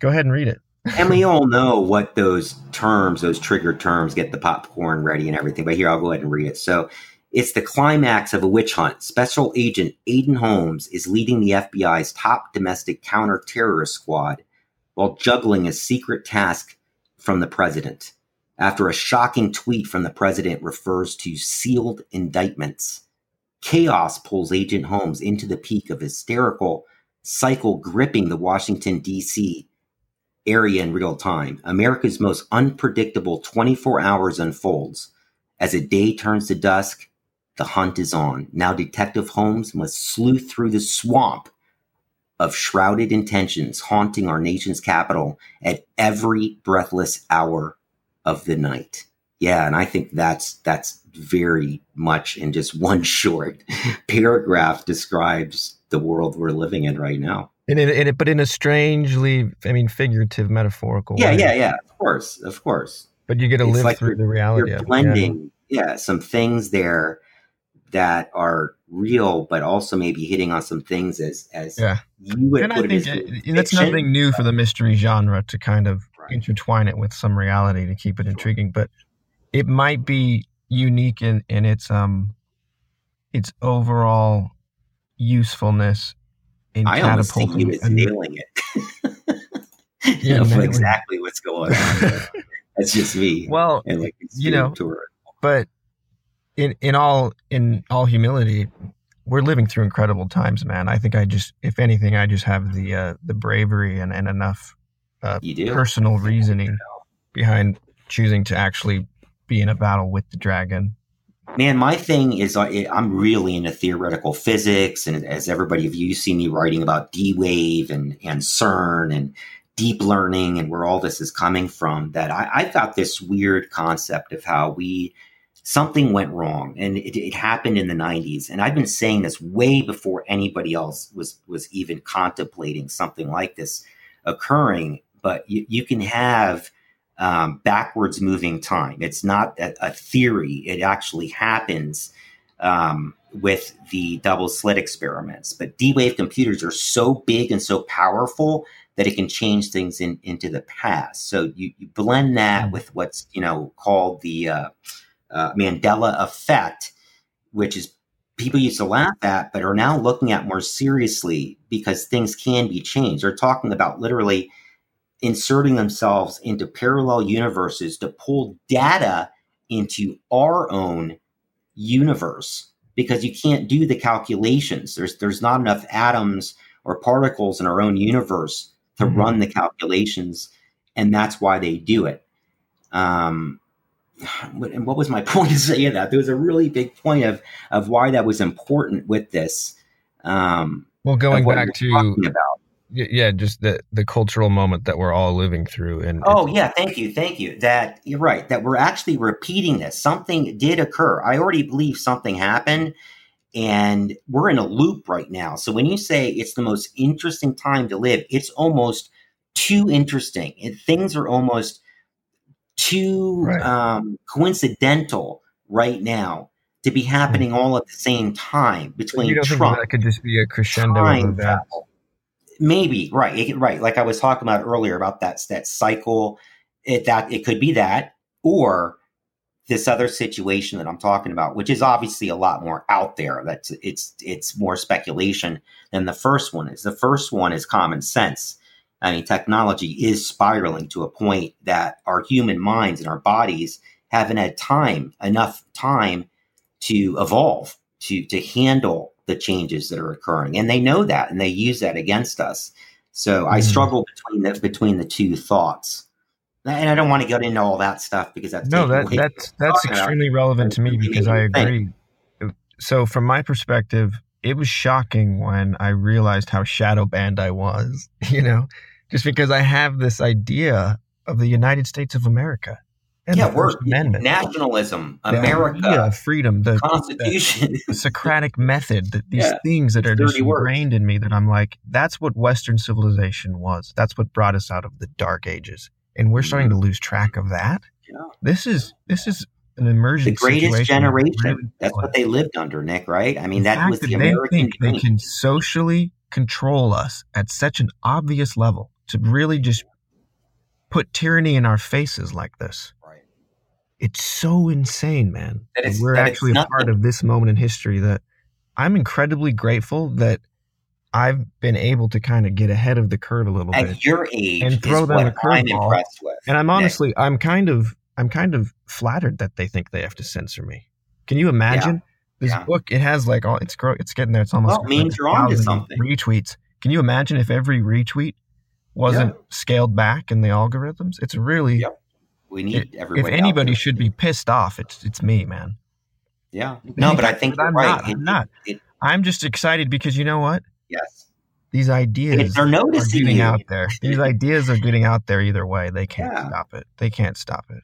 Go ahead and read it. and we all know what those terms, those trigger terms, get the popcorn ready and everything. But here, I'll go ahead and read it. So it's the climax of a witch hunt. Special Agent Aiden Holmes is leading the FBI's top domestic counter-terrorist squad while juggling a secret task from the president after a shocking tweet from the president refers to sealed indictments. Chaos pulls Agent Holmes into the peak of hysterical cycle gripping the Washington, D.C. area in real time. America's most unpredictable 24 hours unfolds. As a day turns to dusk, the hunt is on. Now, Detective Holmes must sleuth through the swamp of shrouded intentions haunting our nation's capital at every breathless hour of the night. Yeah, and I think that's that's very much in just one short paragraph describes the world we're living in right now. In it, in it, but in a strangely, I mean, figurative, metaphorical yeah, way. Yeah, yeah, Of course, of course. but you get to live like through the reality. You're blending, yeah. yeah, some things there that are real, but also maybe hitting on some things as as yeah. you would and put I think it, that's nothing new for the mystery genre to kind of right. intertwine it with some reality to keep it intriguing. But it might be unique in in its um its overall usefulness in I catapulting. you as nailing it. you know exactly what's going on. That's just me. Well, like you know, but in in all in all humility, we're living through incredible times, man. I think I just, if anything, I just have the uh, the bravery and, and enough uh, personal reasoning behind choosing to actually be in a battle with the dragon. Man, my thing is uh, I'm really into theoretical physics, and as everybody of you see me writing about D wave and and CERN and deep learning and where all this is coming from, that I, I got this weird concept of how we something went wrong. And it, it, happened in the 90s and i've been saying this way before anybody else was was even contemplating something like this occurring. But you, you can have um, backwards moving time. It's not a, a theory. It actually happens um, with the double slit experiments. But d-wave computers are so big and so powerful that it can change things in, into the past. So you, you blend that mm. with what's you know called the uh, uh, Mandela effect, which is people used to laugh at, but are now looking at more seriously because things can be changed. They're talking about literally inserting themselves into parallel universes to pull data into our own universe because you can't do the calculations. There's there's not enough atoms or particles in our own universe to mm-hmm. run the calculations, and that's why they do it. Um, and what was my point to say that? There was a really big point of of why that was important with this. Um, well, going back to about. yeah, just the the cultural moment that we're all living through. And oh yeah, thank you, thank you. That you're right. That we're actually repeating this. Something did occur. I already believe something happened, and we're in a loop right now. So when you say it's the most interesting time to live, it's almost too interesting. And things are almost too right. um, coincidental right now to be happening mm-hmm. all at the same time between you Trump. That could just be a crescendo of events. Maybe right, it, right. Like I was talking about earlier about that that cycle. It that it could be that, or this other situation that I'm talking about, which is obviously a lot more out there. That's it's it's more speculation than the first one is. The first one is common sense. I mean, technology is spiraling to a point that our human minds and our bodies haven't had time, enough time to evolve, to, to handle the changes that are occurring. And they know that and they use that against us. So mm-hmm. I struggle between the, between the two thoughts. And I don't want to get into all that stuff because that's no, that, that's that's extremely relevant to me because I agree. So from my perspective, it was shocking when I realized how shadow banned I was. You know, just because I have this idea of the United States of America. And yeah, we're Amendment. nationalism, America, freedom, the Constitution, the, the Socratic method, that these yeah, things that are just ingrained in me that I'm like, that's what Western civilization was. That's what brought us out of the dark ages. And we're mm-hmm. starting to lose track of that. Yeah. This is this is an emergent the greatest generation. Really that's what they lived under, Nick. Right? I mean, the that was the American. They, think they can socially control us at such an obvious level to really just put tyranny in our faces like this. Right. It's so insane, man. That we're that actually a part of this moment in history that I'm incredibly grateful that I've been able to kind of get ahead of the curve a little At bit. At your age, and throw them a curveball. And I'm honestly, I'm kind of, I'm kind of flattered that they think they have to censor me. Can you imagine? Yeah. This yeah. book, it has like all it's grow, it's getting there. It's almost well, means you're onto something. Retweets. Can you imagine if every retweet wasn't yeah. scaled back in the algorithms. It's really yep. we need If anybody should be pissed off, it's it's me, man. Yeah. No, but I think I'm right. Not, I'm not. It, it, I'm just excited because you know what? Yes. These ideas are getting you. out there. These ideas are getting out there either way. They can't yeah. stop it. They can't stop it.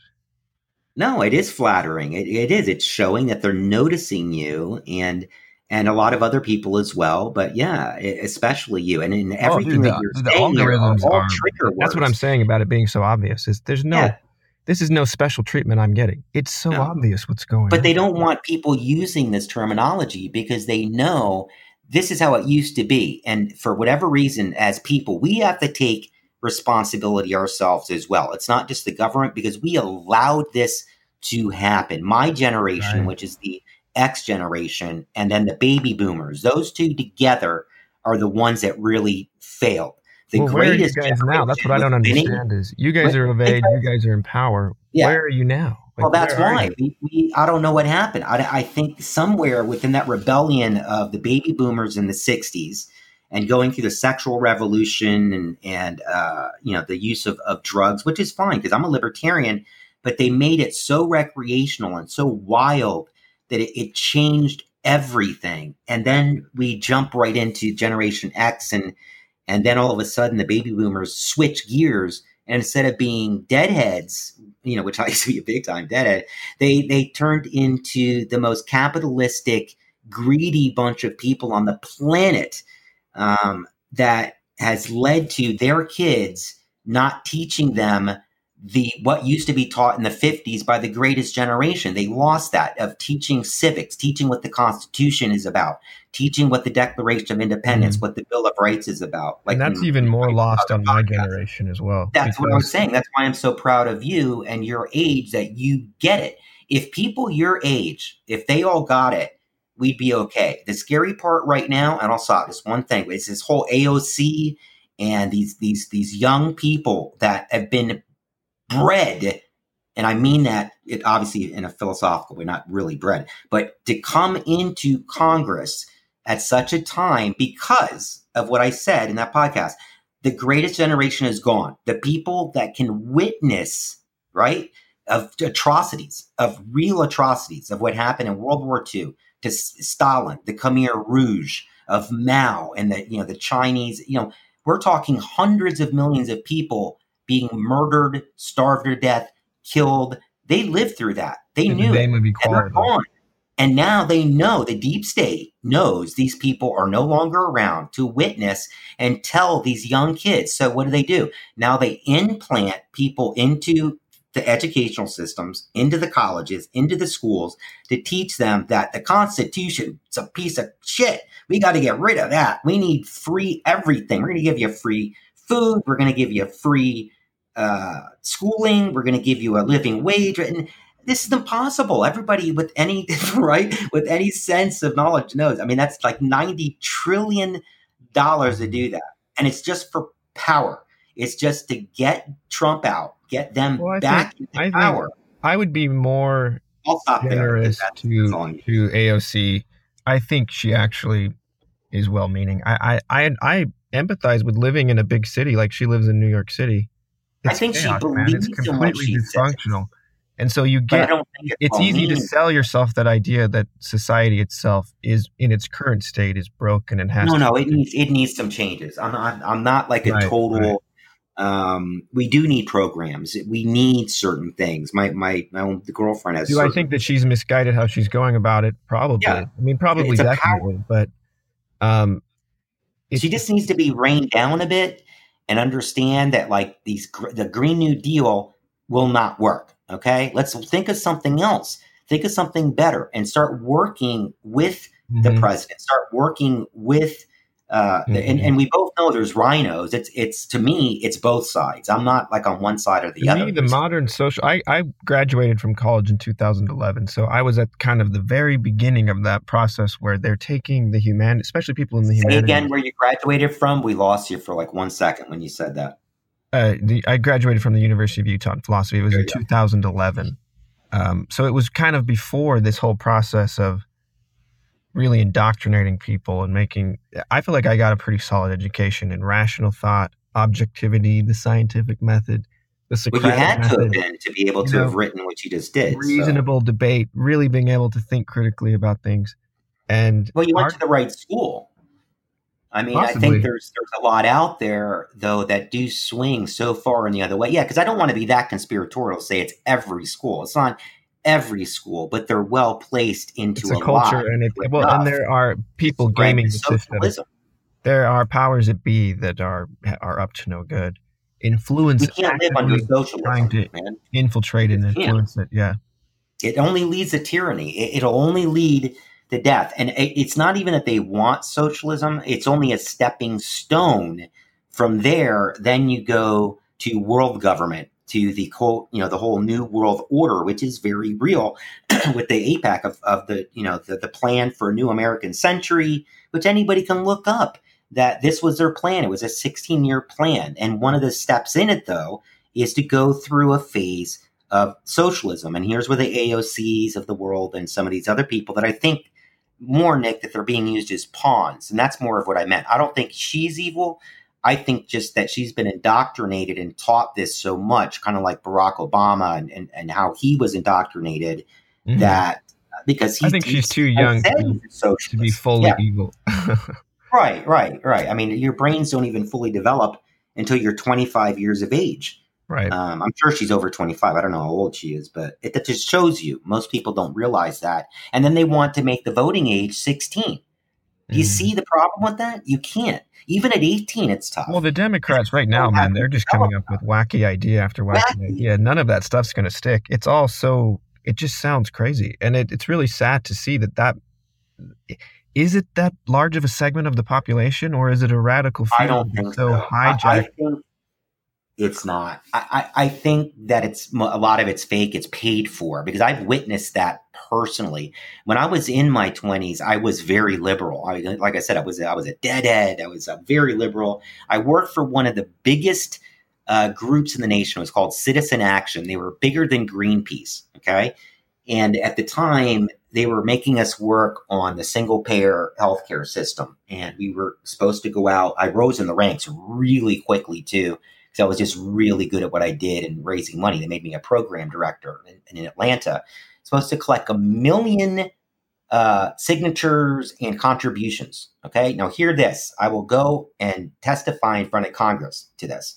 No, it is flattering. It, it is. It's showing that they're noticing you and and a lot of other people as well. But yeah, especially you. And in oh, everything oh, dude, that you're the, saying, algorithms are, are trigger words. That's what I'm saying about it being so obvious. Is there's no yeah. this is no special treatment I'm getting. It's so no. obvious what's going but on. But they don't want people using this terminology because they know this is how it used to be. And for whatever reason, as people, we have to take responsibility ourselves as well. It's not just the government because we allowed this to happen. My generation, right. which is the X generation, and then the baby boomers, those two together are the ones that really failed. The well, where are you guys now? That's what I don't understand. Is you guys are of age, you guys are in power. Yeah. Where are you now? Like, well, that's why we, we, I don't know what happened. I, I think somewhere within that rebellion of the baby boomers in the '60s and going through the sexual revolution and and uh, you know the use of, of drugs, which is fine because I'm a libertarian, but they made it so recreational and so wild that it, it changed everything. And then we jump right into Generation X and and then all of a sudden, the baby boomers switch gears. And instead of being deadheads, you know, which I used to be a big time deadhead, they they turned into the most capitalistic, greedy bunch of people on the planet um, that has led to their kids not teaching them the what used to be taught in the 50s by the greatest generation. They lost that of teaching civics teaching what the constitution is about teaching what the declaration of independence mm what the bill of rights is about. Like and that's in, even more lost on my generation as well that's because... what i'm saying. That's why i'm so proud of you and your age that you get it. If people your age if they all got it we'd be okay. The scary part right now and i'll stop this one thing is this whole aoc and these these these young people that have been bred, and I mean that it obviously in a philosophical way, not really bread, but to come into Congress at such a time because of what I said in that podcast. The greatest generation is gone. The people that can witness, right, of atrocities, of real atrocities, of what happened in World War II to Stalin, the Khmer Rouge, of Mao, and the you know the Chinese. You know, we're talking hundreds of millions of people being murdered, starved to death, killed. They lived through that. They knew they would be and gone. And now they know the deep state knows these people are no longer around to witness and tell these young kids. So what do they do? Now they implant people into the educational systems, into the colleges, into the schools to teach them that the Constitution is a piece of shit. We got to get rid of that. We need free everything. We're going to give you free food. We're going to give you free uh, schooling. We're going to give you a living wage. And this is impossible. Everybody with any right with any sense of knowledge knows. I mean, that's like ninety trillion dollars to do that, and it's just for power. It's just to get Trump out, get them well, back think, into I power. I would be more generous to to AOC. I think she actually is well meaning. I, I I I empathize with living in a big city like she lives in New York City. I think chaos, she believes man. It's completely dysfunctional. And so you get it's, it's easy to sell yourself that idea that society itself is in its current state is broken and has No, no, it needs it needs some changes. I'm not I'm not like a right, total right. Um, we do need programs. We need certain things. My my my own the girlfriend has. Do certain, I think that she's misguided how she's going about it? Probably. Yeah. I mean, probably definitely. But um, she just needs to be reined down a bit and understand that like these the Green New Deal will not work. Okay, let's think of something else. Think of something better and start working with mm-hmm. the president. Start working with uh, mm-hmm. and, and, we both know there's RINOs. It's it's to me, it's both sides. I'm not like on one side or the to other. Me, the modern social. I, I graduated from college in 2011, so I was at kind of the very beginning of that process where they're taking the human, especially people in the human. again where you graduated from. We lost you for like one second when you said that. Uh, the, I graduated from the University of Utah in philosophy. It was there in 2011. Um, so it was kind of before this whole process of really indoctrinating people and making I feel like I got a pretty solid education in rational thought, objectivity, the scientific method, the Socratic well, you had method, to have been to be able to know, have written what you just did. Reasonable so. debate, really being able to think critically about things. And well, you went to the right school. I mean, Possibly. I think there's there's a lot out there though that do swing so far in the other way. Yeah, because I don't want to be that conspiratorial. Say it's every school. It's not every school, but they're well placed into it's a, a culture, and it, well, and there are people gaming the system. There are powers that be that are are up to no good. influence. We can't live under socialism, trying to man. infiltrate and influence it. Yeah, it only leads to tyranny. It, will only lead to death, and it, it's not even that they want socialism. It's only a stepping stone. From there, then you go to world government, to the quote, you know, the whole new world order, which is very real with the AIPAC of, of the, you know, the, the plan for a new American century, which anybody can look up that this was their plan. It was a 16 year plan. And one of the steps in it, though, is to go through a phase of socialism. And here's where the AOCs of the world and some of these other people that I think more, Nick, that they're being used as pawns. And that's more of what I meant. I don't think she's evil. I think just that she's been indoctrinated and taught this so much, kind of like Barack Obama and, and, and how he was indoctrinated mm-hmm. that because I think she's too young to, to, be fully yeah. evil. right, right, right. I mean, your brains don't even fully develop until you're 25 years of age. Right. Um, I'm sure she's over 25. I don't know how old she is, but it, it just shows you. Most people don't realize that. And then they want to make the voting age 16. You mm. see the problem with that? You can't. Even at 18, it's tough. Well, the Democrats right now, man, they're just coming up with wacky idea after wacky, wacky. idea. None of that stuff's going to stick. It's all so, it just sounds crazy. And it, it's really sad to see that that, is it that large of a segment of the population or is it a radical field? I don't think so. so. Hijacked? I, I think it's not. I, I, I think that it's a lot of it's fake. It's paid for because I've witnessed that personally. When I was in my twenties, I was very liberal. I, like I said, I was I was a deadhead. I was a very liberal. I worked for one of the biggest uh, groups in the nation. It was called Citizen Action. They were bigger than Greenpeace. Okay, and at the time, they were making us work on the single payer healthcare system, and we were supposed to go out. I rose in the ranks really quickly too I was just really good at what I did and raising money. They made me a program director in, in Atlanta, supposed to collect a million uh, signatures and contributions. Okay, now hear this. I will go and testify in front of Congress to this.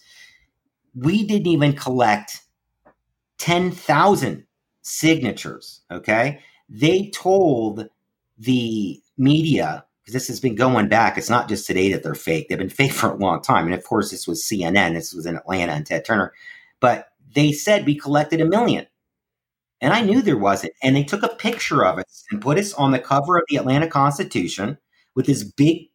We didn't even collect 10,000 signatures. Okay, they told the media because this has been going back. It's not just today that they're fake. They've been fake for a long time. And of course, this was CNN. This was in Atlanta and Ted Turner. But they said we collected a million. And I knew there wasn't. And they took a picture of us and put us on the cover of the Atlanta Constitution with this big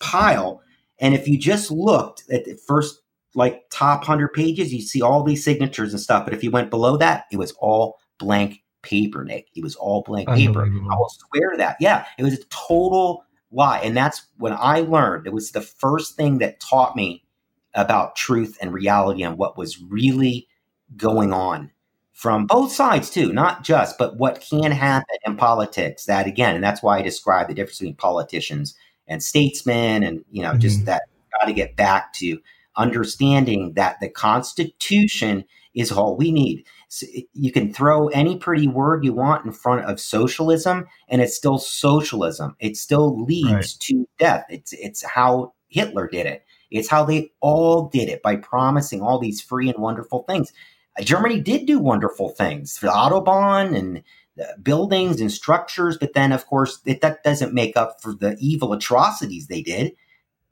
pile. And if you just looked at the first like top 100 pages, you see all these signatures and stuff. But if you went below that, it was all blank paper, Nick. It was all blank paper. I will swear that. Yeah, it was a total lie. And that's when I learned it was the first thing that taught me about truth and reality and what was really going on from both sides too, not just, but what can happen in politics. That again, and that's why I describe the difference between politicians and statesmen, and you know, mm-hmm. just that got to get back to understanding that the Constitution is all we need you can throw any pretty word you want in front of socialism and it's still socialism it still leads right. to death it's it's how hitler did it it's how they all did it by promising all these free and wonderful things germany did do wonderful things for the autobahn and buildings and structures but then of course it, that doesn't make up for the evil atrocities they did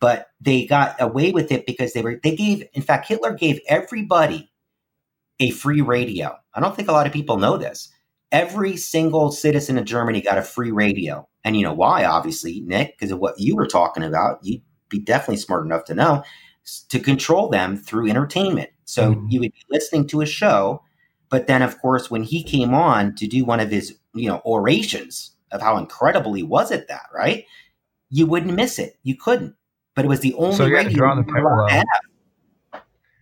but they got away with it because they were they gave in fact hitler gave everybody a free radio. I don't think a lot of people know this. Every single citizen of Germany got a free radio. And you know why, obviously, Nick, because of what you were talking about. You'd be definitely smart enough to know to control them through entertainment. So mm-hmm. you would be listening to a show, but then, of course, when he came on to do one of his, you know, orations of how incredible he was at that, right? You wouldn't miss it. You couldn't. But it was the only so you radio draw the parallel.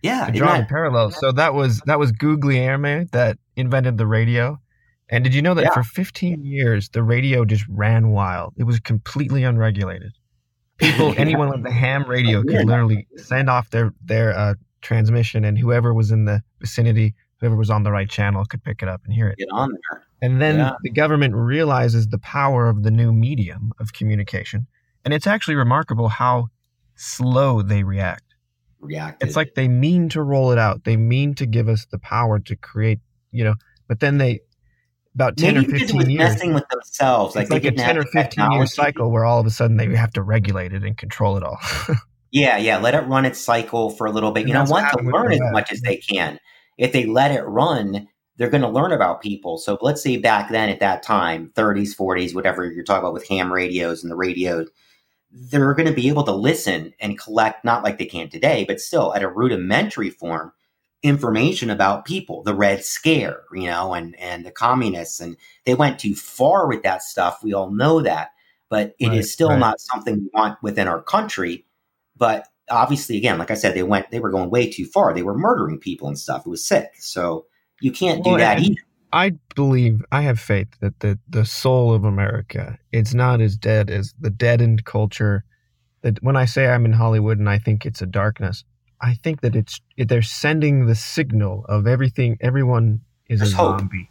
Yeah, drawing parallels. So that was that was Guglielmo that invented the radio. And did you know that yeah. for 15 years the radio just ran wild? It was completely unregulated. People, anyone with a ham radio could literally send off their their uh, transmission, and whoever was in the vicinity, whoever was on the right channel, could pick it up and hear it. Get on there. And then yeah. the government realizes the power of the new medium of communication, and it's actually remarkable how slow they react reacted. It's like they mean to roll it out. They mean to give us the power to create, you know, but then they about 10 Maybe or 15 years messing with themselves like, like a 10 or 15 year cycle where all of a sudden they have to regulate it and control it all Yeah, yeah. Let it run its cycle for a little bit. And you know, want to learn as much as they can. If they let it run, they're going to learn about people. So let's say back then at that time, 30s, 40s, whatever you're talking about with ham radios and the radio, they're going to be able to listen and collect, not like they can today, but still at a rudimentary form, information about people, the Red Scare, you know, and, and the communists. And they went too far with that stuff. We all know that. But it is Right, still right. not something we want within our country. But obviously, again, like I said, they went, they were going way too far. They were murdering people and stuff. It was sick. So you can't do Well, that either. I believe I have faith that the the soul of America it's not as dead as the deadened culture. That when I say I'm in Hollywood and I think it's a darkness, I think that it's they're sending the signal of everything. Everyone is There's a hope. zombie.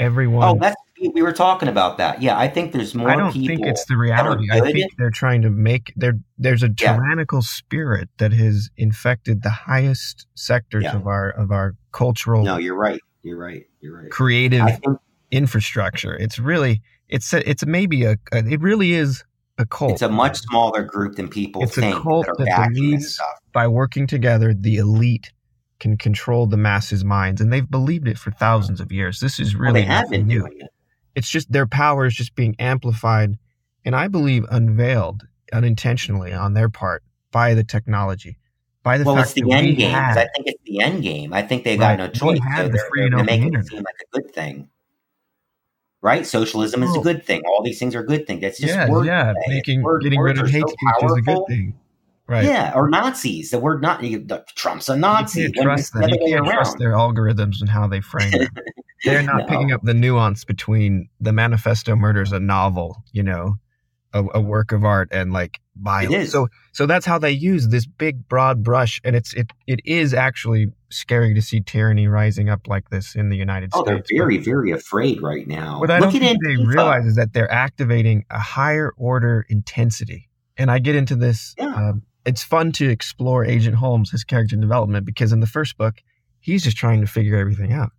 Everyone. Oh, that's we were talking about that. Yeah, I think there's more people I don't think it's the reality. I think they're trying to make there. There's a Yeah. tyrannical spirit that has infected the highest sectors Yeah. of our of our cultural, no, you're right. You're right. You're right. creative think infrastructure. It's really it's a, it's maybe a, a it really is a cult. it's a much smaller group than people It's a cult that that believes- by working together, the elite can control the masses' minds, and they've believed it for thousands of years. This is Well, really they have been new. doing it. It's just their power is just being amplified, and I believe unveiled unintentionally on their part by the technology, by the Well, fact it's the end game. I think it's the end game. I think they Right. got no choice. So the they're, they're making it seem like a good thing. Right? Socialism is a good thing. All these things are good things. That's just yeah, yeah, making Word- getting rid of hate so speech is a good thing, right? Yeah, or Nazis. The word not you- the- Trump's a Nazi. You can't trust them. You can't trust their algorithms and how they frame it. They're not No. picking up the nuance between the Manifesto Murders, a novel, you know, a, a work of art, and like violence. is. So, so that's how they use this big, broad brush, and it's it it is actually scary to see tyranny rising up like this in the United States. Oh, they're States. very, very afraid right now. What I Look don't at think they Antifa. realize is that they're activating a higher order intensity. And I get into this. Yeah. Um, it's fun to explore Agent Holmes, his character development, because in the first book, he's just trying to figure everything out.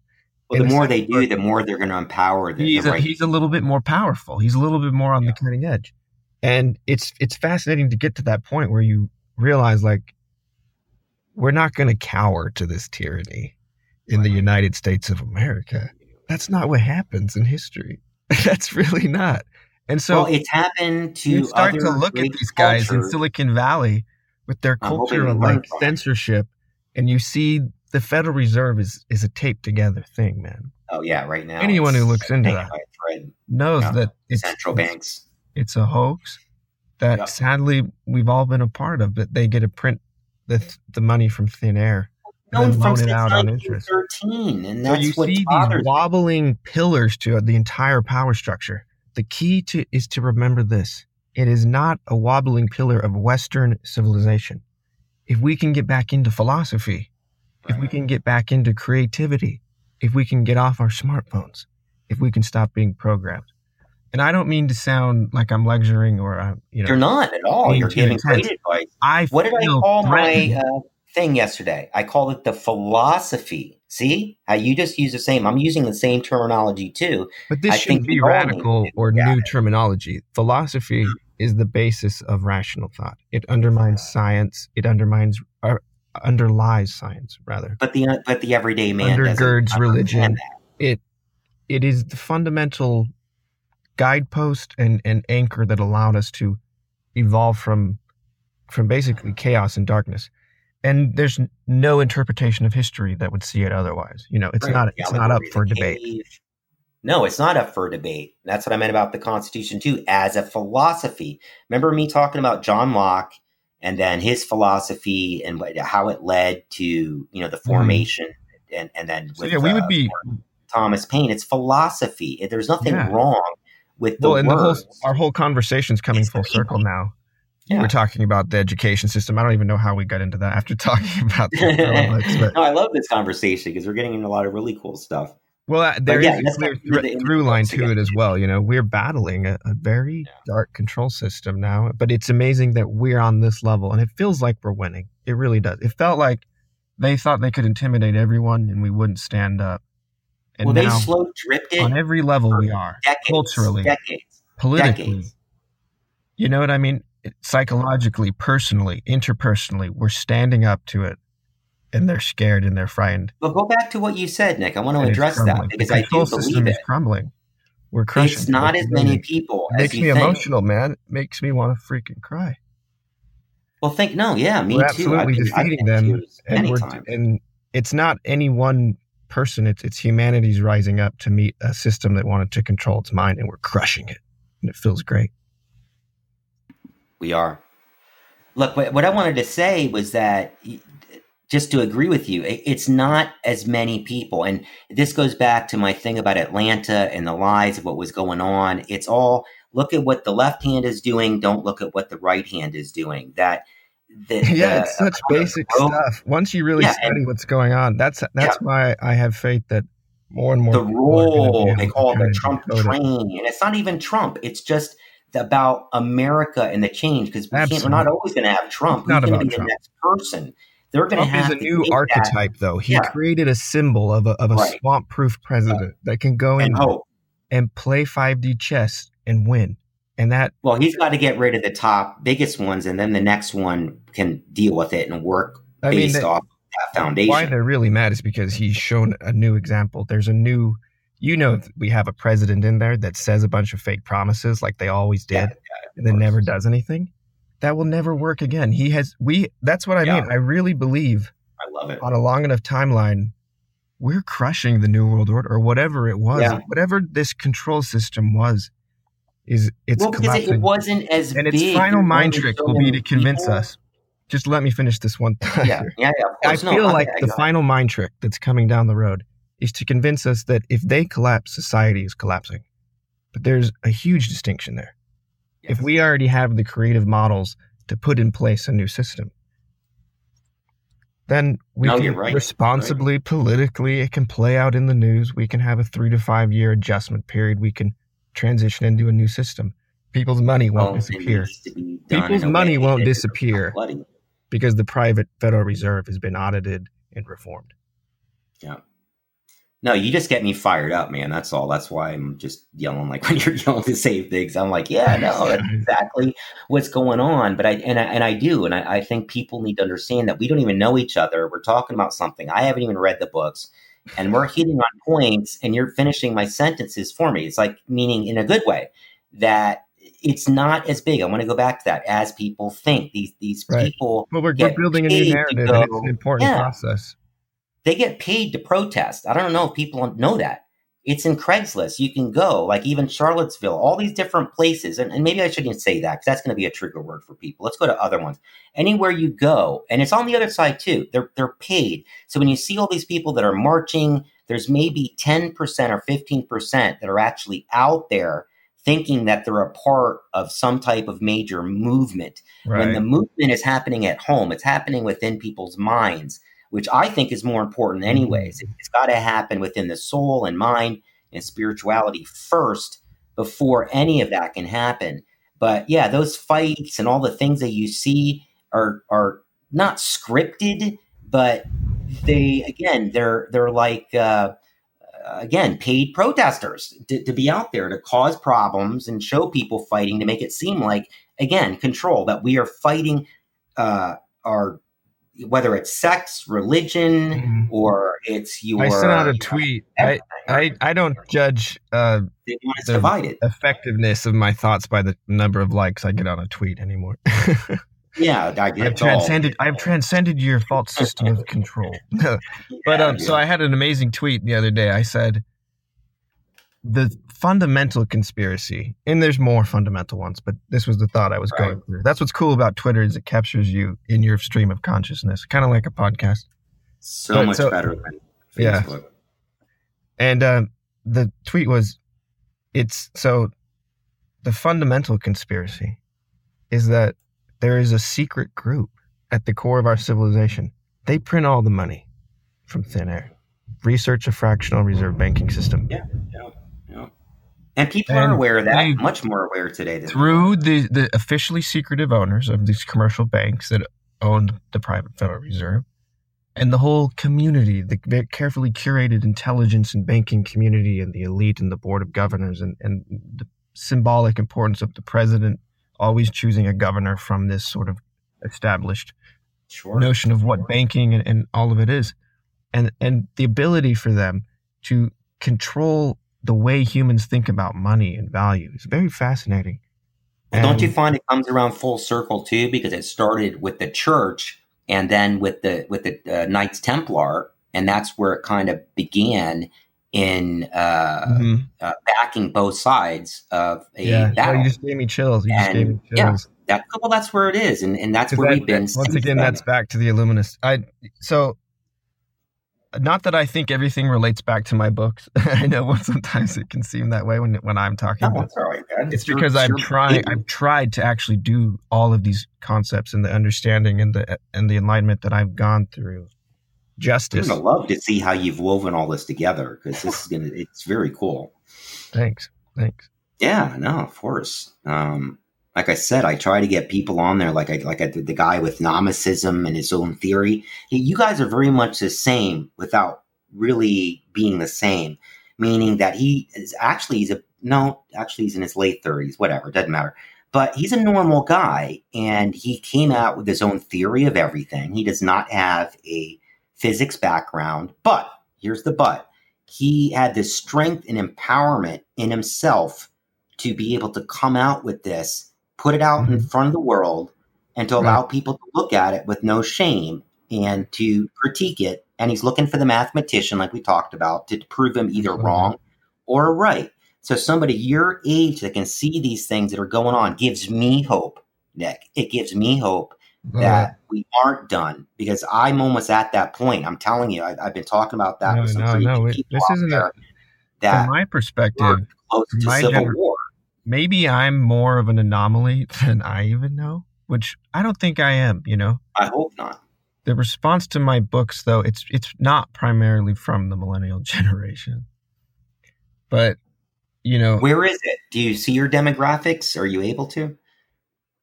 Well, the the more they do, book- the more they're going to empower the, He's the a, right. he's a little bit more powerful. He's a little bit more on the cutting edge, and it's it's fascinating to get to that point where you realize like we're not going to cower to this tyranny in the United States of America. That's not what happens in history. That's really not. And so well, it's happened to you start to look at these guys in. Silicon Valley with their culture of like censorship, and you see the Federal Reserve is is a taped together thing, man. Oh yeah, right now. Anyone who looks into that by a thread. Knows Yeah. that it's Central banks. it's a hoax that Yeah. sadly we've all been a part of. That they get to print the the money from thin air and loan it out on interest. 1913, and So that's you what see these me. wobbling pillars to the entire power structure. The key to is to remember this: it is not a wobbling pillar of Western civilization. If we can get back into philosophy, if we can get back into creativity, if we can get off our smartphones, if we can stop being programmed. And I don't mean to sound like I'm lecturing or uh, you know. You're not at all. You're giving great advice. I What did I call my uh, thing yesterday? I called it the philosophy. See how you just use the same. I'm using the same terminology too. But this I shouldn't think be we all need radical or new it. terminology. Philosophy is the basis of rational thought. It undermines science. It undermines or underlies science rather. But the but the everyday man Undergirds religion. It it is the fundamental guidepost and, and anchor that allowed us to evolve from from basically mm-hmm. chaos and darkness. And there's no interpretation of history that would see it otherwise. You know, it's Right. not The it's not up for debate. cave. No, it's not up for debate. That's what I meant about the Constitution too, as a philosophy. Remember me talking about John Locke and then his philosophy and what, how it led to you know the formation and and then Mm-hmm. So yeah, we would uh, be Thomas Paine. It's philosophy. There's nothing Yeah. wrong with the well, and the whole words. our whole conversation's coming It's full circle now. Yeah. We're talking about the education system. I don't even know how we got into that after talking about the no, I love this conversation because we're getting into a lot of really cool stuff. Well, uh, there is yeah, a clear get into thre- the through line to it as well. You know, we're battling a, a very dark control system now, but it's amazing that we're on this level, and it feels like we're winning. It really does. It felt like they thought they could intimidate everyone, and we wouldn't stand up. And well, they now, slow dripped it on every level, we are decades, culturally, decades, politically. decades. You know what I mean? psychologically, personally, interpersonally, we're standing up to it and they're scared and they're frightened. Well, go back to what you said, Nick. I want to address that because I do believe it. crumbling. We're crushing. It's not as many people. It makes me think. emotional, man. It makes me want to freaking cry. Well, think no, yeah, me we're too. Absolutely defeating them, and, and it's not any one person. It's it's humanity's rising up to meet a system that wanted to control its mind, and we're crushing it, and it feels great. We are. Look, what I wanted to say was that just to agree with you, it's not as many people. And this goes back to my thing about Atlanta and the lies of what was going on. It's all look at what the left hand is doing, don't look at what the right hand is doing. That the, yeah, the, it's such basic stuff. Once you really yeah, study and, what's going on, that's that's yeah. why I have faith that more and more the role they call it the Trump train, and it's not even Trump. It's just about America and the change because we are not always going to have Trump. It's not going to be Trump. the next person. They're going to have a new archetype, that. though. He yeah. created a symbol of a, of a right. swamp-proof president that can go in and, and play 5D chess and win. And that well, he's got to get rid of the top biggest ones, and then the next one can deal with it and work I based mean, off that foundation. Why they're really mad is because he's shown a new example. There's a new, you know, we have a president in there that says a bunch of fake promises, like they always did, yeah, yeah, and then never does anything that will never work again. He has we that's what I yeah. mean. I really believe I love it. On a long enough timeline, we're crushing the new world order or whatever it was. Yeah. Whatever this control system was is it's well, collapsing. It wasn't as and big. its final mind trick will be to convince people. us. Just let me finish this one thing. Yeah, yeah, yeah. I feel no, like the final it. mind trick that's coming down the road is to convince us that if they collapse, society is collapsing. But there's a huge distinction there. If we already have the creative models to put in place a new system, then we no, can right. responsibly, right. politically, it can play out in the news. We can have a three to five year adjustment period. We can transition into a new system. People's money won't well, disappear. People's money won't disappear because the private Federal Reserve has been audited and reformed. Yeah. No, you just get me fired up, man. That's all. That's why I'm just yelling like when you're yelling to save things. I'm like, yeah, no, that's exactly what's going on. But I and I, and I do, and I, I think people need to understand that we don't even know each other. We're talking about something. I haven't even read the books, and we're hitting on points, and you're finishing my sentences for me. It's like meaning in a good way that it's not as big. I want to go back to that as people think. These these right. people. Well, we're, we're building a new narrative, go, and it's an important yeah, process. They get paid to protest. I don't know if people know that. It's in Craigslist. You can go, like even Charlottesville, all these different places. And, and maybe I shouldn't say that because that's going to be a trigger word for people. Let's go to other ones. Anywhere you go, and it's on the other side too, they're, they're paid. So when you see all these people that are marching, there's maybe 10% or 15% that are actually out there thinking that they're a part of some type of major movement. Right. When the movement is happening at home, it's happening within people's minds which I think is more important, anyways. Mm-hmm. It's got to happen within the soul and mind and spirituality first before any of that can happen. But yeah, those fights and all the things that you see are are not scripted, but they again they're they're like uh, again paid protesters to, to be out there to cause problems and show people fighting to make it seem like again control that we are fighting uh, our whether it's sex, religion, mm-hmm. or it's your. I sent out a tweet. I, I, I don't judge uh, the divided. effectiveness of my thoughts by the number of likes I get on a tweet anymore. yeah, I have transcended. I've transcended your false system of control. but um, so I had an amazing tweet the other day. I said, the fundamental conspiracy, and there's more fundamental ones, but this was the thought I was right. going through. That's what's cool about Twitter is it captures you in your stream of consciousness, kind of like a podcast. So but, much so, better than Facebook. Yeah. And uh, the tweet was, it's so the fundamental conspiracy is that there is a secret group at the core of our civilization. They print all the money from thin air. Research a fractional reserve banking system. Yeah. And people and are aware of that, much more aware today. Than through the, the officially secretive owners of these commercial banks that own the private Federal Reserve and the whole community, the carefully curated intelligence and banking community and the elite and the board of governors and, and the symbolic importance of the president, always choosing a governor from this sort of established sure. notion of what banking and, and all of it is. And and the ability for them to control the way humans think about money and value is very fascinating. Well, don't you find it comes around full circle too? Because it started with the church and then with the with the uh, Knights Templar, and that's where it kind of began in uh, mm-hmm. uh, backing both sides of a yeah. battle. you just gave me chills. You and, just gave me chills. Yeah, that, well, that's where it is, and, and that's where that, we've been. Once again, then. that's back to the Illuminists. I so not that I think everything relates back to my books. I know sometimes it can seem that way when when I'm talking. No, that's all right, man. It's, it's because I'm trying. I've tried to actually do all of these concepts and the understanding and the and the enlightenment that I've gone through. Justice. I'm gonna love to see how you've woven all this together because this is gonna. It's very cool. Thanks. Thanks. Yeah. No. Of course. Um, like I said, I try to get people on there, like I like I the guy with Gnosticism and his own theory. You guys are very much the same without really being the same, meaning that he is actually he's a no, actually he's in his late thirties, whatever, doesn't matter. But he's a normal guy, and he came out with his own theory of everything. He does not have a physics background, but here's the but: he had the strength and empowerment in himself to be able to come out with this put it out mm-hmm. in front of the world and to allow right. people to look at it with no shame and to critique it. And he's looking for the mathematician, like we talked about, to prove him either mm-hmm. wrong or right. So somebody your age that can see these things that are going on gives me hope, Nick. It gives me hope that we aren't done because I'm almost at that point. I'm telling you, I, have been talking about that no, with some no, no. It, this isn't a, that from my perspective. Close to my civil gener- war maybe I'm more of an anomaly than I even know, which I don't think I am, you know? I hope not. The response to my books though, it's it's not primarily from the millennial generation. But you know Where is it? Do you see your demographics? Are you able to?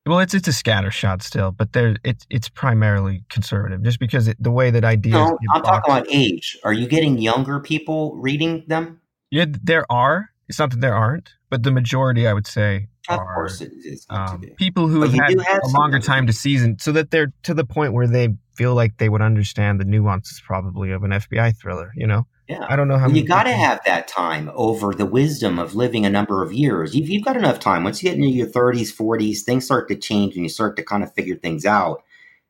Well, it's it's a scattershot still, but there it's it's primarily conservative, just because it, the way that ideas. No, I'm talking about age. Are you getting younger people reading them? Yeah, there are. It's not that there aren't, but the majority, I would say, of are course it is um, people who have had have a longer time to season, so that they're to the point where they feel like they would understand the nuances probably of an FBI thriller. You know, yeah. I don't know how. Well, you got to have that time over the wisdom of living a number of years. You've, you've got enough time. Once you get into your thirties, forties, things start to change, and you start to kind of figure things out.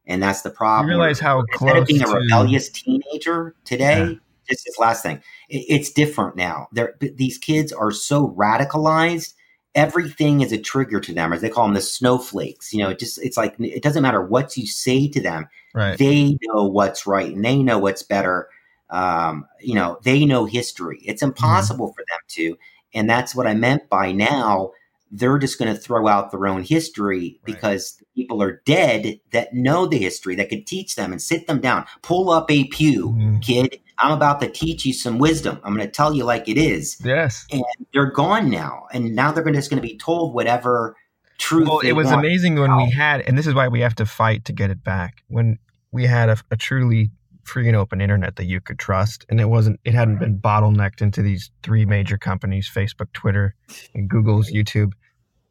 And that's the problem. You realize how Instead close of being a to, rebellious teenager today. Yeah just this last thing. It's different now. They're, these kids are so radicalized. Everything is a trigger to them, as they call them, the snowflakes. You know, it just it's like it doesn't matter what you say to them. Right. They know what's right and they know what's better. Um, you know, they know history. It's mm-hmm. impossible mm-hmm. for them to, and that's what I meant by now they're just going to throw out their own history because right. people are dead that know the history that could teach them and sit them down. Pull up a pew, mm-hmm. kid. I'm about to teach you some wisdom. I'm going to tell you like it is. Yes. And they're gone now. And now they're just going to be told whatever truth. Well, it was amazing when we had, and this is why we have to fight to get it back. When we had a, a truly free and open internet that you could trust and it wasn't it hadn't been bottlenecked into these three major companies facebook twitter and google's youtube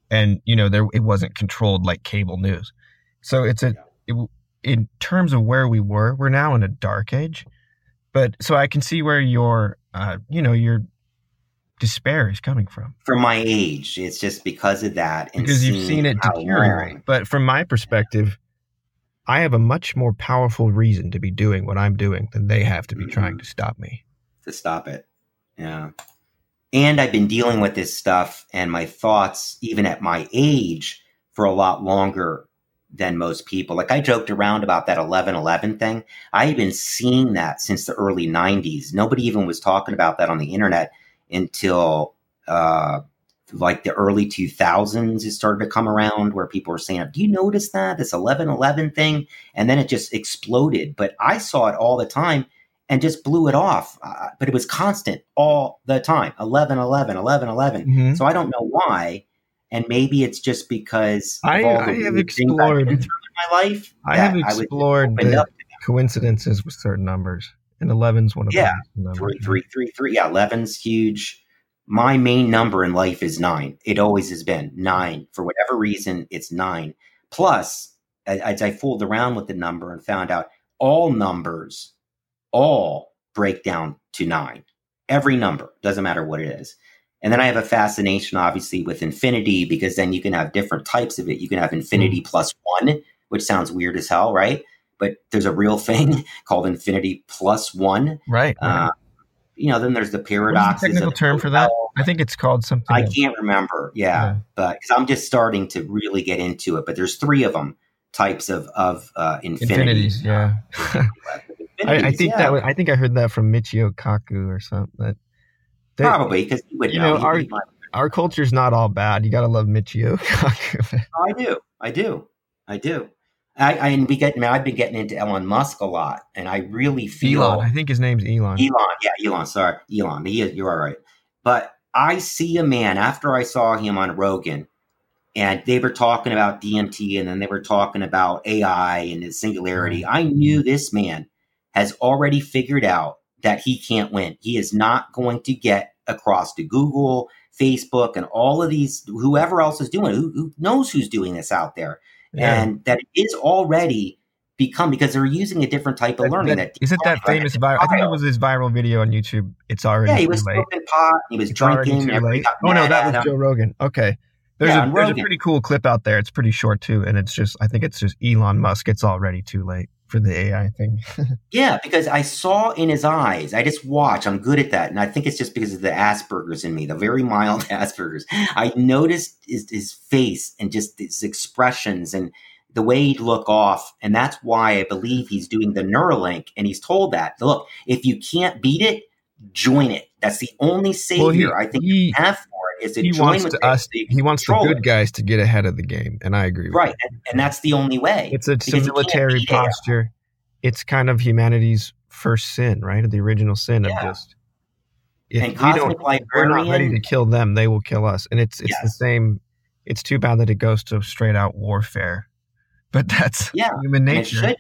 and you know there it wasn't controlled like cable news so it's a it, in terms of where we were we're now in a dark age but so i can see where your uh you know your despair is coming from. From my age it's just because of that because you've seen it deteriorate. but from my perspective i have a much more powerful reason to be doing what i'm doing than they have to be mm-hmm. trying to stop me. To stop it. Yeah. And I've been dealing with this stuff and my thoughts, even at my age, for a lot longer than most people. Like I joked around about that 1111 thing. I had been seeing that since the early 90s. Nobody even was talking about that on the internet until uh, like the early 2000s. It started to come around where people were saying, Do you notice that? This 1111 thing? And then it just exploded. But I saw it all the time and just blew it off. Uh, but it was constant all the time 11, 11, 11, 11. Mm-hmm. So I don't know why. And maybe it's just because I, I have explored in my life. I have explored I the coincidences with certain numbers. And 11's one of yeah, them. Yeah, three, three, three, three. Yeah, 11's huge. my main number in life is nine. It always has been nine. For whatever reason, it's nine. Plus, as I fooled around with the number and found out all numbers, all break down to nine. Every number, doesn't matter what it is. And then I have a fascination, obviously, with infinity because then you can have different types of it. You can have infinity mm. plus one, which sounds weird as hell, right? But there's a real thing called infinity plus one. Right. Uh, you know, then there's the paradox. The technical term for that? I think it's called something. I can't remember. Yeah, yeah. but because I'm just starting to really get into it. But there's three of them types of of uh, infinities. infinities yeah. I, I, think yeah. that was, I think I heard that from Michio Kaku or something. That, Probably because you know, know our our culture's not all bad. You got to love Michio Kaku. Oh, I do, I do, I do. I, I and we get. I've been getting into Elon Musk a lot, and I really feel. Elon, I think his name's Elon. Elon, yeah, Elon. Sorry, Elon. He, you're all right. But I see a man after I saw him on Rogan, and they were talking about DMT, and then they were talking about AI and the singularity. I knew mm-hmm. this man has already figured out that he can't win. He is not going to get across to Google, Facebook, and all of these, whoever else is doing it, who, who knows who's doing this out there. Yeah. And that is already become because they're using a different type of that, learning. That, that is it that famous viral? I think it was his viral video on YouTube. It's already yeah. He was smoking pot. He was it's drinking. Oh no, that was Joe Rogan. Okay. There's, yeah, a, there's a pretty cool clip out there. It's pretty short too, and it's just I think it's just Elon Musk. It's already too late for the AI thing. yeah, because I saw in his eyes. I just watch. I'm good at that, and I think it's just because of the Asperger's in me, the very mild Asperger's. I noticed his, his face and just his expressions and the way he'd look off, and that's why I believe he's doing the Neuralink. And he's told that look, if you can't beat it, join it. That's the only savior well, he, I think he, you have it is to he wants us. He wants the good guys to get ahead of the game, and I agree. With that. Right, and, and, that's the only way. It's a, it's a military posture. It's kind of humanity's first sin, right? The original sin yeah. of just if and we don't, we're not ready to kill them, they will kill us, and it's it's yes. the same. It's too bad that it goes to straight out warfare, but that's yeah, human nature.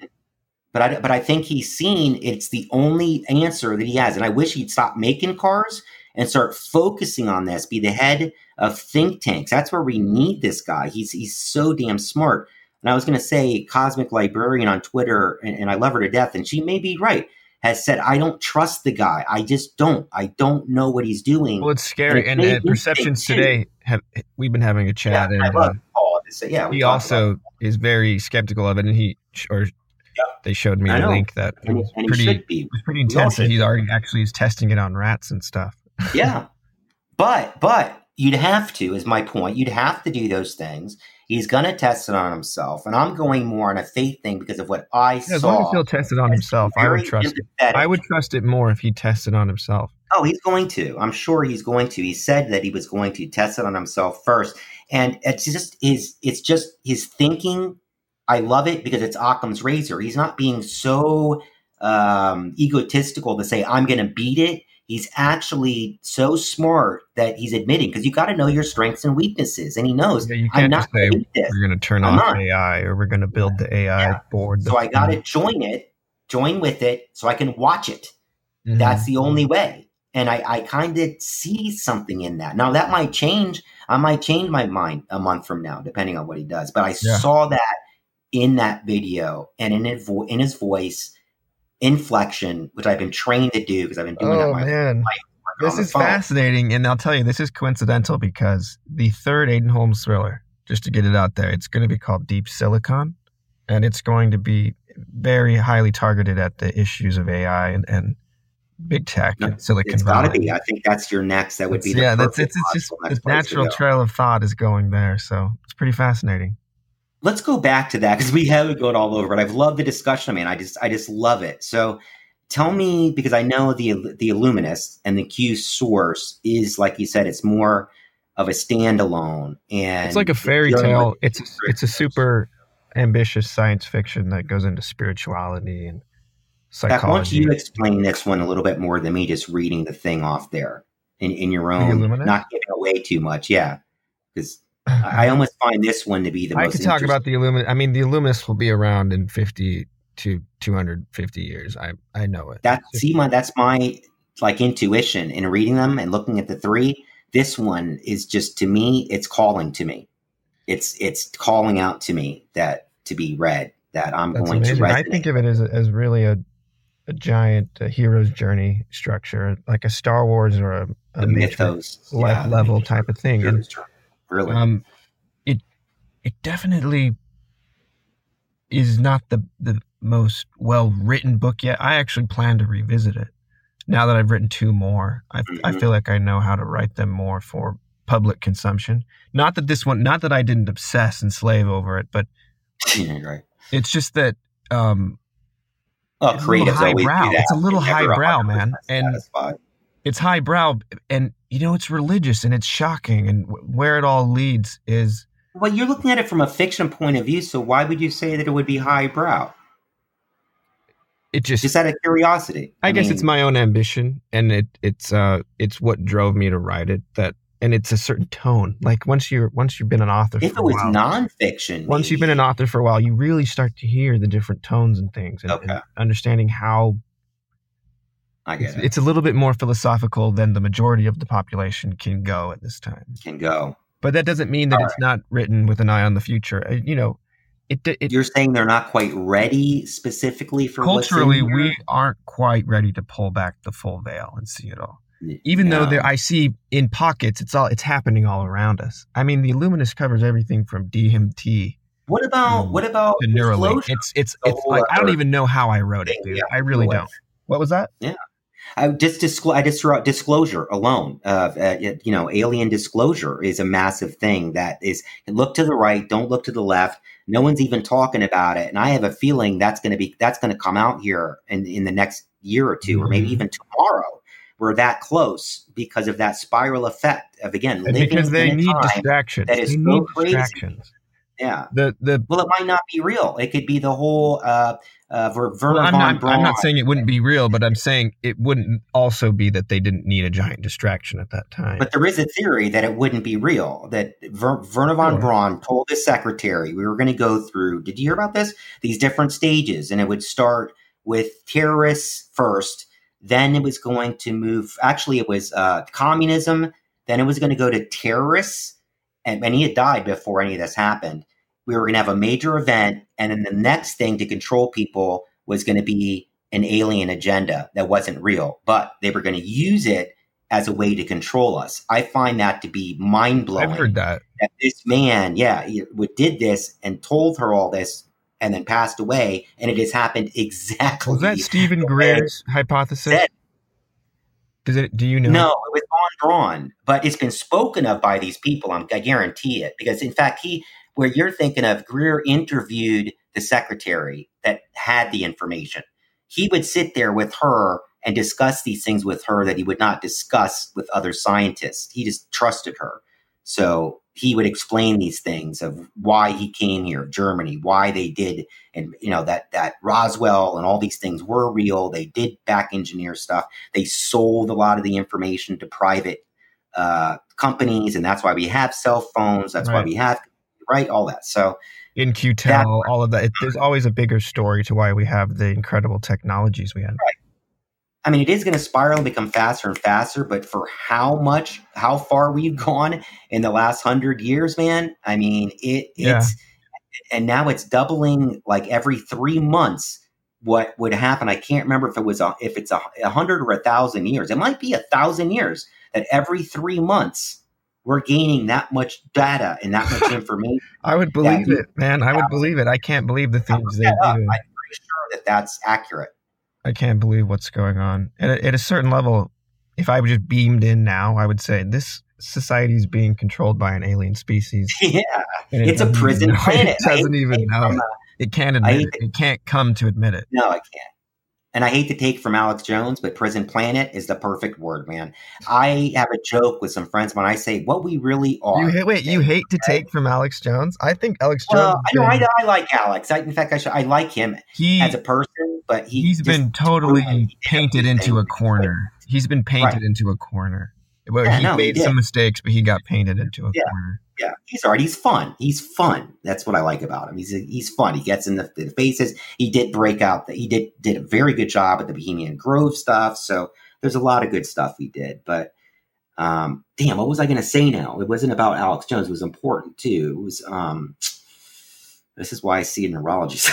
But I, but I think he's seen it's the only answer that he has. And I wish he'd stop making cars and start focusing on this, be the head of think tanks. That's where we need this guy. He's, he's so damn smart. And I was going to say, Cosmic Librarian on Twitter, and, and I love her to death, and she may be right has said, I don't trust the guy. I just don't. I don't know what he's doing. Well, it's scary. And, and, and perceptions today have we've been having a chat. Yeah, and, uh, Paul. Say, yeah, he also is very skeptical of it, and he or they showed me a link that and, was pretty was pretty intense that he's already actually is testing it on rats and stuff. Yeah, but but you'd have to, is my point. You'd have to do those things. He's going to test it on himself, and I'm going more on a faith thing because of what I yeah, saw. As long as he'll test it on himself, I would trust it. I would trust it more if he tested on himself. Oh, he's going to. I'm sure he's going to. He said that he was going to test it on himself first, and it's just his. It's just his thinking I love it because it's Occam's razor. He's not being so um, egotistical to say, I'm going to beat it. He's actually so smart that he's admitting because you got to know your strengths and weaknesses. And he knows yeah, you can't just say we're going to turn I'm off not. AI or we're going to build the AI yeah. board. So I got to join it, join with it so I can watch it. Mm-hmm. That's the only way. And I, I kind of see something in that. Now, that might change. I might change my mind a month from now, depending on what he does. But I yeah. saw that in that video and in vo- in his voice inflection, which I've been trained to do because I've been doing oh, that my man. life. This is fascinating, and I'll tell you, this is coincidental because the third Aiden Holmes thriller, just to get it out there, it's going to be called Deep Silicon, and it's going to be very highly targeted at the issues of AI and, and big tech no, and Silicon it's Valley. Gotta be. I think that's your next. That would be yeah. That's it's, it's just the natural trail of thought is going there, so it's pretty fascinating let's go back to that because we haven't gone all over it. I've loved the discussion. I mean, I just I just love it. So tell me because I know the the Illuminist and the Q source is like you said, it's more of a standalone and it's like a fairy tale. It's it's a super ambitious science fiction that goes into spirituality and psychology. why don't you explain this one a little bit more than me just reading the thing off there in, in your own, not giving away too much. Yeah, because I almost find this one to be the I most. I could talk about the Illuminati. I mean, the Illuminists will be around in fifty to two hundred fifty years. I I know it. That see my that's my like intuition in reading them and looking at the three. This one is just to me, it's calling to me. It's it's calling out to me that to be read that I'm That's going amazing. to resonate. I think of it as as really a a giant uh, hero's journey structure, like a Star Wars or a, a mythos yeah, level type of thing. And, really, um, it it definitely is not the the most well written book yet. I actually plan to revisit it now that I've written two more. I, mm-hmm. I feel like I know how to write them more for public consumption. Not that this one, not that I didn't obsess and slave over it, but right. it's just that um, Oh, creative highbrow. It's a little highbrow, man, and it's highbrow, and you know it's religious and it's shocking, and where it all leads is. Well, you're looking at it from a fiction point of view, so why would you say that it would be highbrow? It just just out of curiosity. I, I guess mean, it's my own ambition, and it it's uh it's what drove me to write it. That and it's a certain tone. Like once you're once you've been an author, if it was while, nonfiction, once maybe. you've been an author for a while, you really start to hear the different tones and things, and, okay. and understanding how. I get it's, it. It's a little bit more philosophical than the majority of the population can go at this time. Can go, but that doesn't mean that All it's right. not written with an eye on the future. Uh, you know, it, it, You're saying they're not quite ready specifically for culturally. we aren't quite ready to pull back the full veil and see it all even though there I see in pockets, it's all it's happening all around us. I mean, the Illuminist covers everything from DMT. What about what about the Neuralink? It's it's it's like I don't even know how I wrote it, dude. Yeah, I really don't. What was that? Yeah. I just disclose. I just wrote disclosure alone. Uh, uh, you know, alien disclosure is a massive thing. That is, look to the right, don't look to the left. No one's even talking about it, and I have a feeling that's going to be that's going to come out here in in the next year or 2 mm-hmm. or maybe mm-hmm. even tomorrow we're that close because of that spiral effect of again living because they need distractions. That is they so crazy. Distractions. Yeah. The the well, it might not be real. It could be the whole. Uh, uh, Werner well, I'm, von not, Braun. I'm not saying it wouldn't be real, but I'm saying it wouldn't also be that they didn't need a giant distraction at that time. But there is a theory that it wouldn't be real. That Ver, Werner von sure. Braun told his secretary we were going to go through. Did you hear about this? These different stages, and it would start with terrorists first, then it was going to move. Actually, it was uh, communism. Then it was going to go to terrorists. And, and he had died before any of this happened. We were going to have a major event. And then the next thing to control people was going to be an alien agenda that wasn't real, but they were going to use it as a way to control us. I find that to be mind blowing. I've heard that. that. This man, yeah, he did this and told her all this and then passed away, and it has happened exactly. Was that Steven Greer's hypothesis? Said. Does it? Do you know? No, it was von Braun, but it's been spoken of by these people. I'm, I guarantee it because, in fact, he where you're thinking of Greer interviewed the secretary that had the information. He would sit there with her and discuss these things with her that he would not discuss with other scientists. He just trusted her. So he would explain these things of why he came here, Germany, why they did, and you know that that Roswell and all these things were real. They did back engineer stuff. They sold a lot of the information to private uh, companies, and that's why we have cell phones. That's right. why we have right all that. So In-Q-Tel, all of that. It, there's always a bigger story to why we have the incredible technologies we have. Right. I mean, it is going to spiral and become faster and faster, but for how much, how far we've gone in the last hundred years, man, I mean, it, yeah. it's, and now it's doubling like every three months. What would happen? I can't remember if it was a, if it's a, a hundred or a thousand years. It might be a thousand years that every three months we're gaining that much data and that much information. I would believe it, man. I would believe it. I can't believe the things they do. I'm pretty sure that that's accurate. I can't believe what's going on. At a, at a certain level, if I just beamed in now, I would say this society is being controlled by an alien species. Yeah, it it's a prison planet. It doesn't even know it. It can't admit it. It can't come to admit it. No, I can't and I hate to take from Alex Jones, but prison planet is the perfect word, man. I have a joke with some friends when I say what we really are. You hate, wait, you hate to take from Alex Jones? I think Alex Jones. Well, I, know, I, I, like Alex. I, in fact, I, should, I like him he, as a person, but he, he's been totally, totally painted into a corner. He's been painted right. into a corner. Well, yeah, he no, made he some mistakes, but he got painted into a yeah. corner yeah, he's all right. He's fun. He's fun. That's what I like about him. He's he's fun. He gets in the, the faces. He did break out. The, he did did a very good job at the Bohemian Grove stuff. So there's a lot of good stuff he did. But Um, damn, what was I going to say now? It wasn't about Alex Jones. It was important too. It was. Um, this is why I see a neurologist.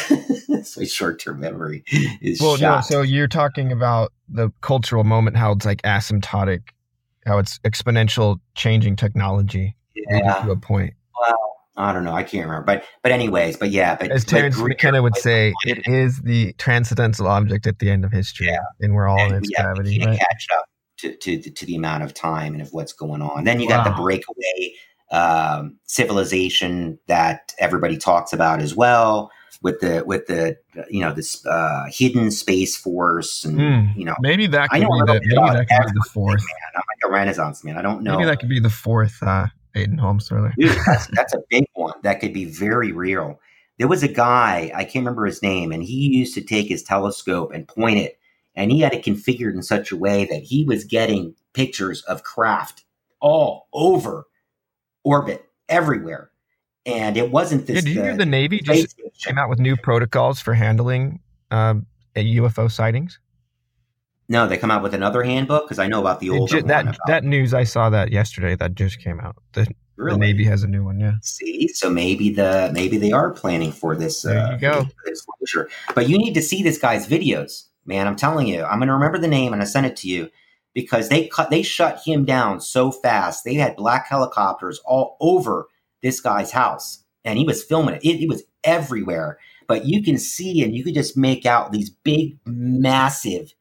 so short term memory is well, shot. no. So you're talking about the cultural moment, how it's like asymptotic, how it's exponential changing technology yeah. to a point. Well, I don't know. I can't remember, but but anyways, but yeah. But as Terence McKenna would say, it is the transcendental object at the end of history, yeah. and we're all and, in its yeah, gravity. Right? Catch up to, to to the amount of time and of what's going on. Then you wow. got the breakaway um, civilization that everybody talks about as well with the with the you know this uh, hidden space force and mm, you know maybe that could be the, maybe that could be the fourth. Man. I'm like a Renaissance man. I don't know. Maybe that could be the fourth uh, Aiden Holmes thriller. Dude, that's, that's a big one. That could be very real. There was a guy, I can't remember his name, and he used to take his telescope and point it, and he had it configured in such a way that he was getting pictures of craft all over orbit, everywhere. And it wasn't this. Yeah, did you hear the Navy just came out with new protocols for handling um, UFO sightings? No, they come out with another handbook because I know about the old that that news. I saw that yesterday. That just came out. The, really? the, Navy has a new one. Yeah. See, so maybe the maybe they are planning for this. There uh, you go. Disclosure, but you need to see this guy's videos, man. I'm telling you, I'm going to remember the name and I send it to you because they cut they shut him down so fast. They had black helicopters all over this guy's house, and he was filming it. It, it was everywhere. But you can see and you could just make out these big, massive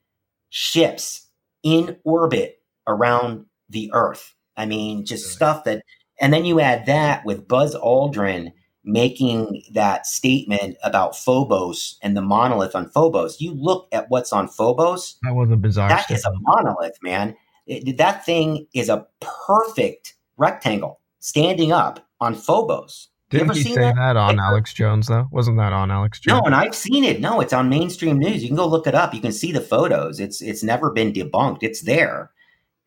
ships in orbit around the Earth. I mean, just stuff that, and then you add that with Buzz Aldrin making that statement about Phobos and the monolith on Phobos. You look at what's on Phobos. That was a bizarre. That statement. is a monolith, man. It, that thing is a perfect rectangle standing up on Phobos. Didn't he say that, that on Alex Jones though? Wasn't that on Alex Jones? No, and I've seen it. No, it's on mainstream news. You can go look it up. You can see the photos. It's it's never been debunked. It's there.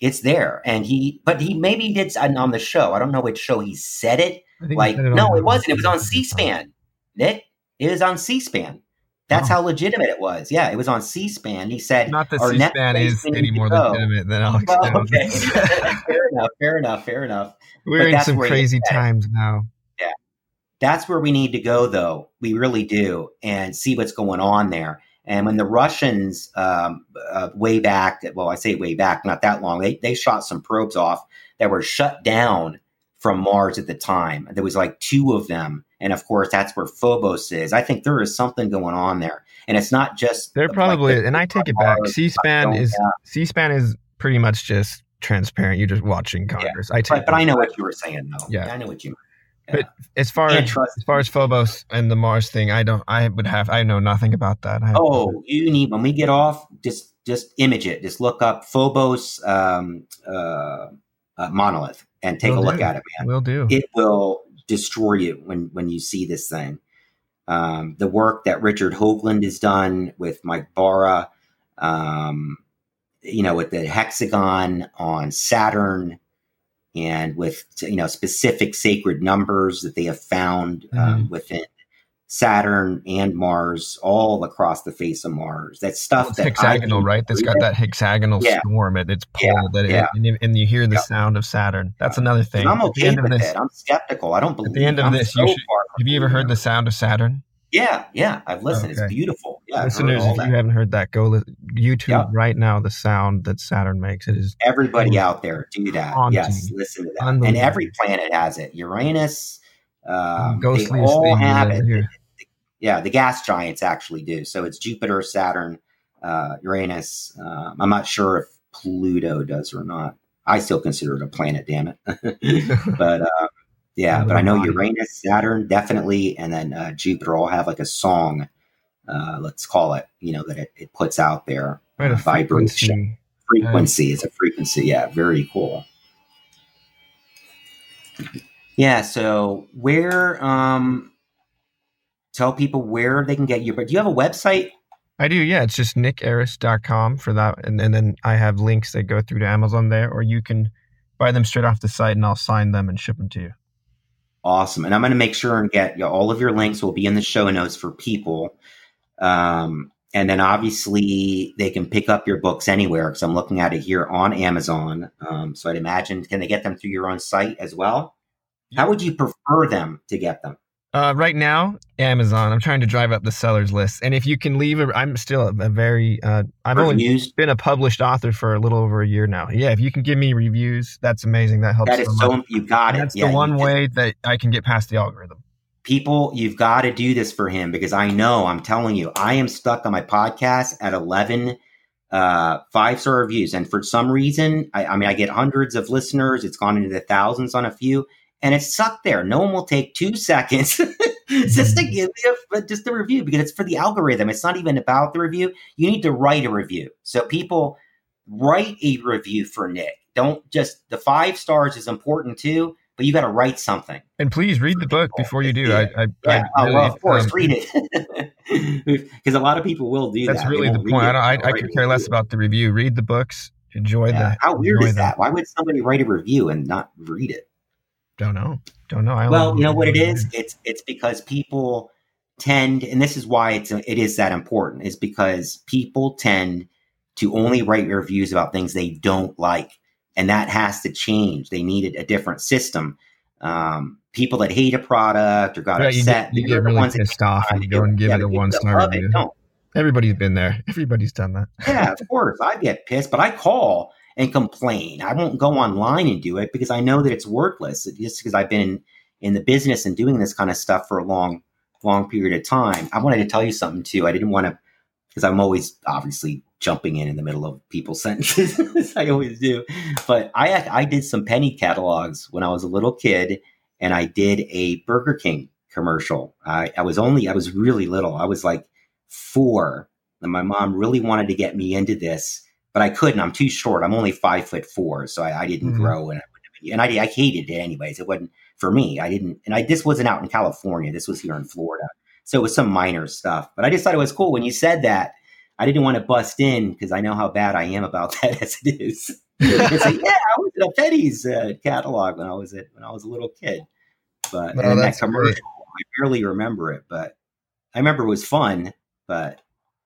It's there. And he, but he maybe did uh, on the show. I don't know which show he said it. Like, it no, it wasn't. It was on C-SPAN. Nick, it was on C-SPAN. That's oh. how legitimate it was. Yeah, it was on C-SPAN. He said, "Not that C-SPAN is any more legitimate than Alex well, Jones." Okay. fair enough. Fair enough. Fair enough. We're but in some crazy times now. Yeah, that's where we need to go, though. We really do, and see what's going on there. And when the Russians, um, uh, way back, well, I say way back, not that long, they, they shot some probes off that were shut down from Mars at the time. There was like two of them. And of course, that's where Phobos is. I think there is something going on there. And it's not just. They're the, probably, like the, and I take it back. C SPAN is, C SPAN is pretty much just transparent. You're just watching Congress. Yeah. I take but, but I know what you were saying, though. Yeah. yeah I know what you meant. But as far as as far as Phobos and the Mars thing, I don't. I would have. I know nothing about that. Oh, you need when we get off, just just image it. Just look up Phobos um, uh, uh, monolith and take will a look do. at it, man. Will do. It will destroy you when when you see this thing. Um, the work that Richard Hoagland has done with Mike Bara, um, you know, with the hexagon on Saturn and with you know specific sacred numbers that they have found um, within Saturn and Mars, all across the face of Mars. That stuff well, that hexagonal, right? That's got that hexagonal yeah. storm at its pole. Yeah. That yeah. It, and, you hear the sound of Saturn. That's another thing. And I'm okay with this, it. I'm skeptical. I don't believe. At the end of I'm this, so you should, have you ever heard the sound of Saturn? Yeah, yeah, I've listened. Okay. It's beautiful. Yeah, listeners, if that. you haven't heard that, go YouTube yep. right now. The sound that Saturn makes it is everybody out there do that. Yes, listen to that. And every planet has it. Uranus, um, they all have it. Here. Yeah, the gas giants actually do. So it's Jupiter, Saturn, uh, Uranus. Um, I'm not sure if Pluto does or not. I still consider it a planet. Damn it, but. Uh, yeah, but I know Uranus, Saturn, definitely, and then uh, Jupiter all have like a song. Uh, let's call it, you know, that it, it puts out there. Right, a vibration. Frequency. frequency is a frequency. Yeah, very cool. Yeah. So where, um, tell people where they can get you. But do you have a website? I do. Yeah. It's just nickairus.com for that. And, and then I have links that go through to Amazon there, or you can buy them straight off the site and I'll sign them and ship them to you. Awesome. And I'm going to make sure and get you know, all of your links will be in the show notes for people. Um, and then obviously they can pick up your books anywhere because I'm looking at it here on Amazon. Um, so I'd imagine can they get them through your own site as well? How would you prefer them to get them? Uh, right now, Amazon. I'm trying to drive up the sellers list, and if you can leave, a, I'm still a, a very. Uh, I've reviews. only been a published author for a little over a year now. Yeah, if you can give me reviews, that's amazing. That helps. That is so. You got it. That's yeah, the one way that I can get past the algorithm. People, you've got to do this for him because I know. I'm telling you, I am stuck on my podcast at 11 uh, five star reviews, and for some reason, I, I mean, I get hundreds of listeners. It's gone into the thousands on a few and it's stuck there. No one will take two seconds just to give me a, just a review because it's for the algorithm. It's not even about the review. You need to write a review. So people write a review for Nick. Don't just the five stars is important too, but you got to write something. And please read the book before you do. Yeah. I, I, yeah. I really, oh, well, of course, um, read it because a lot of people will do that's that. That's really the point. I, I, I could care less about the review. Read the books. Enjoy yeah. the. How weird is that? Why would somebody write a review and not read it? Don't know. Don't know. I well, you know what it is? It's it's because people tend, and this is why it's it is that important, is because people tend to only write reviews about things they don't like, and that has to change. They needed a different system. Um, people that hate a product or got upset, you get, you get really pissed off, and you go and give it a one star review. Everybody's been there. Everybody's done that. yeah, of course. I get pissed, but I call and complain. I won't go online and do it because I know that it's worthless. Just because I've been in, in the business and doing this kind of stuff for a long, long period of time. I wanted to tell you something too. I didn't want to because I'm always obviously jumping in in the middle of people's sentences. I always do. But I I did some Penney catalogs when I was a little kid, and I did a Burger King commercial. I, I was only I was really little. I was like four, and my mom really wanted to get me into this but I couldn't. I'm too short. I'm only five foot four, so I, I didn't mm-hmm. grow, and I, and I, I hated it anyways. It wasn't for me. I didn't, and I this wasn't out in California. This was here in Florida, so it was some minor stuff. But I just thought it was cool when you said that. I didn't want to bust in because I know how bad I am about that as it is. it's like, yeah, I was in a Petty's uh, catalog when I was at, when I was a little kid. But no, and that commercial, great. I barely remember it, but I remember it was fun. But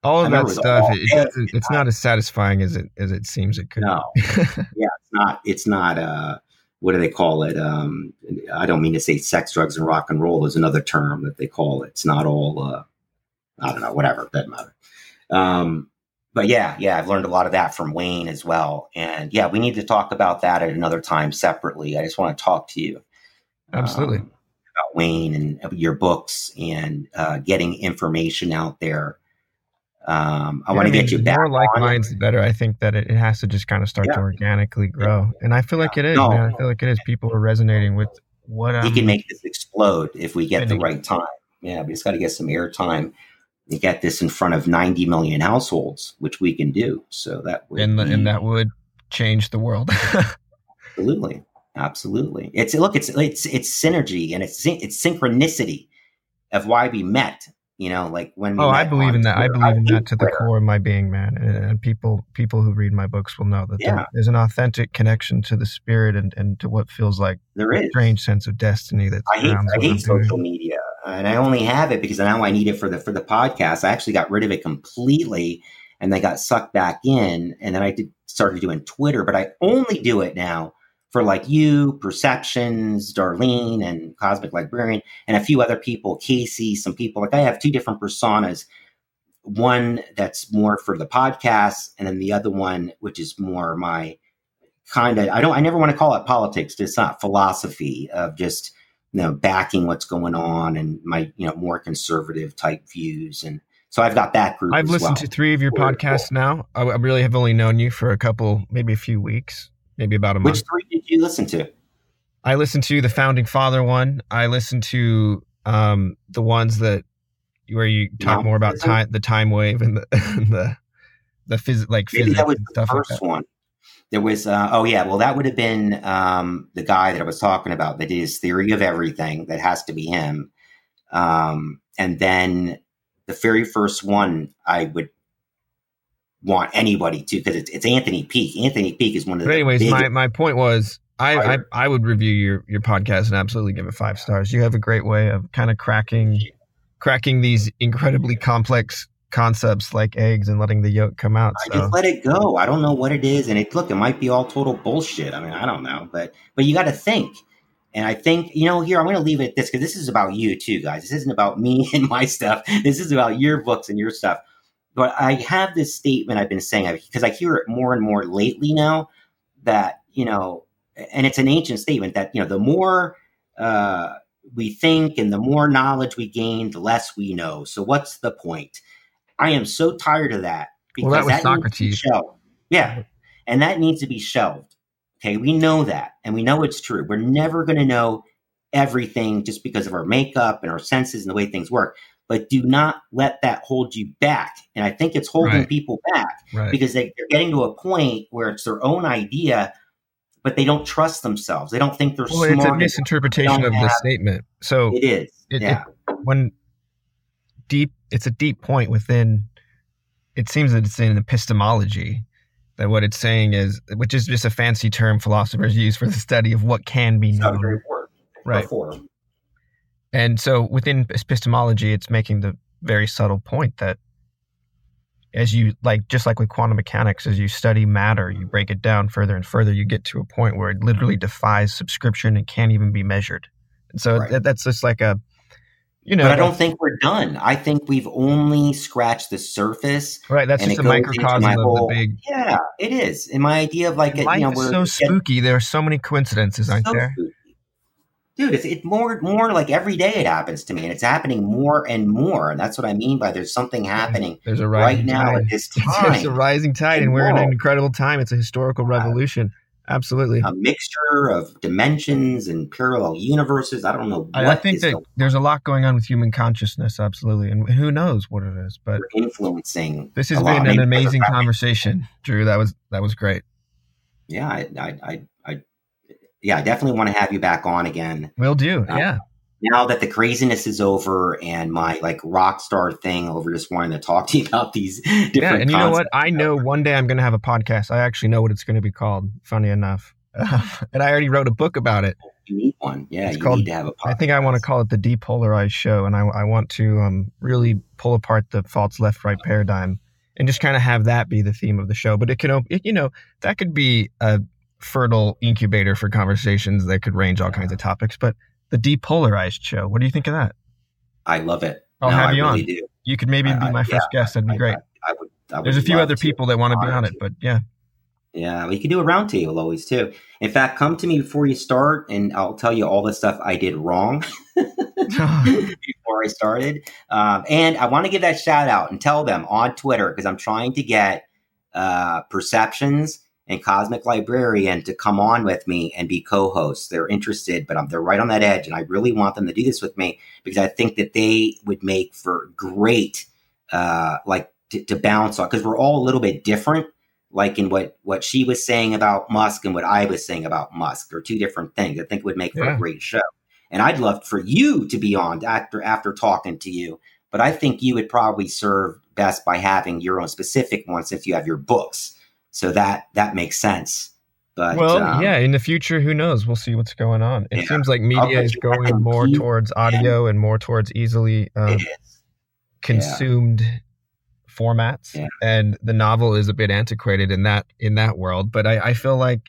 all of that stuff it, it's not as satisfying as it as it seems it could no. Yeah it's not it's not uh what do they call it? Um i don't mean to say sex drugs and rock and roll is another term that they call it. It's not all uh i don't know whatever doesn't matter. Um but yeah yeah i've learned a lot of that from wayne as well. And yeah we need to talk about that at another time separately. I just want to talk to you absolutely. um, about wayne and your books and uh, getting information out there um, I yeah, want to I mean, get you back. More like minds, the better. I think that it, it, has to just kind of start yeah. to organically grow, and I feel like it is. No. Man. I feel like it is. People are resonating with what he can make this explode if we get the right time. Yeah, we just got to get some airtime to get this in front of 90 million households, which we can do. So that would and, the, be, and that would change the world. absolutely, absolutely. It's look, it's it's it's synergy and it's it's synchronicity of why we met you know, like when oh, I believe in that. Twitter, I believe in that to Twitter. the core of my being, man. And, people people who read my books will know that yeah. there, there's an authentic connection to the spirit and, and to what feels like there is a strange sense of destiny. That I hate, I hate social media, and I only have it because now I need it for the for the podcast. I actually got rid of it completely, and they got sucked back in, and then I did started doing Twitter, but I only do it now for like you, Perceptions, Darlene, and Cosmic Librarian, and a few other people, Casey, some people. Like I have two different personas. One that's more for the podcast, and then the other one, which is more my kind of. I don't. I never want to call it politics. It's not philosophy of just you know backing what's going on and my you know more conservative type views and. So I've got that group. I've listened well. to three of your podcasts cool. now. I, I really have only known you for a couple, maybe a few weeks maybe about a month. Which three did you listen to? I listened to the Founding Father one. I listened to um, the ones that where you talk more about time, the time wave, and the and the the phys- like maybe physics that was the first like one. There was uh, oh yeah, well that would have been um, the guy that I was talking about that is theory of everything. That has to be him. Um, and then the very first one I would want anybody to because it's, it's Anthony Peake. Anthony Peake is one of the. But anyways, my, my point was I, I, I would review your your podcast and absolutely give it five stars. You have a great way of kind of cracking cracking these incredibly complex concepts like eggs and letting the yolk come out. So. I just let it go. I don't know what it is, and it look, it might be all total bullshit. I mean, I don't know, but but you got to think. And I think, you know, here, I'm going to leave it at this because this is about you too, guys. This isn't about me and my stuff. This is about your books and your stuff. But I have this statement I've been saying because I hear it more and more lately now that, you know, and it's an ancient statement that, you know, the more uh, we think and the more knowledge we gain, the less we know. So what's the point? I am so tired of that because well, that, that Socrates. Yeah. And that needs to be shelved Okay, we know that and we know it's true. We're never going to know everything just because of our makeup and our senses and the way things work. But do not let that hold you back. And I think it's holding right. people back right. because they, are getting to a point where it's their own idea, but they don't trust themselves. They don't think they're well, smart. It's a misinterpretation of the statement. So it is. It, yeah. It, when deep, it's a deep point within. It seems that it's in epistemology that what it's saying is, which is just a fancy term philosophers use for the study of what can be known. Right. And so within epistemology, it's making the very subtle point that as you like just like with quantum mechanics as you study matter you break it down further and further you get to a point where it literally defies subscription and can't even be measured and so right. that, that's just like a you know, but I don't think we're done. I think we've only scratched the surface. Right, that's just a microcosm of whole, the big. Yeah, it is. And my idea of like, life you know, is so spooky. There are so many coincidences, aren't so there? Spooky. Dude, it's, it's more more like every day it happens to me, and it's happening more and more. And that's what I mean by there's something happening. There's a right now at this time. there's a rising tide, and we're in an incredible time. It's a historical uh, revolution. Absolutely. A mixture of dimensions and parallel universes. I don't know. I think that there's a lot going on with human consciousness. Absolutely. And who knows what it is, but We're influencing. This has been an amazing conversation, Drew. That was, that was great. Yeah. I, I, I, I yeah, I definitely want to have you back on again. We'll do. Uh, yeah. now that the craziness is over and my like rock star thing over just wanting to talk to you about these different yeah and you know what? I know one day i'm going to have a podcast. I actually know what it's going to be called funny enough. And i already wrote a book about it. You need one. Yeah it's you called, need to have a podcast. i think i want to call it the depolarized show and i, I want to um, really pull apart the false left right paradigm and just kind of have that be the theme of the show. But it can it, you know that could be a fertile incubator for conversations that could range all yeah. kinds of topics but the depolarized show. What do you think of that? I love it. I'll no, have I you really on. Do. You could maybe be my first yeah, guest. That'd be great. I, would, would. There's a few other people that want to be on it, but yeah. Yeah, we could do a roundtable always too. In fact, come to me before you start, and I'll tell you all the stuff I did wrong before I started. Um, and I want to give that shout out and tell them on Twitter because I'm trying to get uh, perceptions and Cosmic Librarian to come on with me and be co-hosts. They're interested, but I'm, they're right on that edge, and I really want them to do this with me because I think that they would make for great, uh, like to, to bounce on because we're all a little bit different. Like in what what she was saying about Musk and what I was saying about Musk, they're two different things. I think it would make for yeah. a great show. And I'd love for you to be on after after talking to you. But I think you would probably serve best by having your own specific one since you have your books so that that makes sense. But well, um, yeah, in the future, who knows? We'll see what's going on. It yeah, seems like media is going more towards audio and more towards easily uh, consumed yeah. formats, yeah. and the novel is a bit antiquated in that in that world. But I, I feel like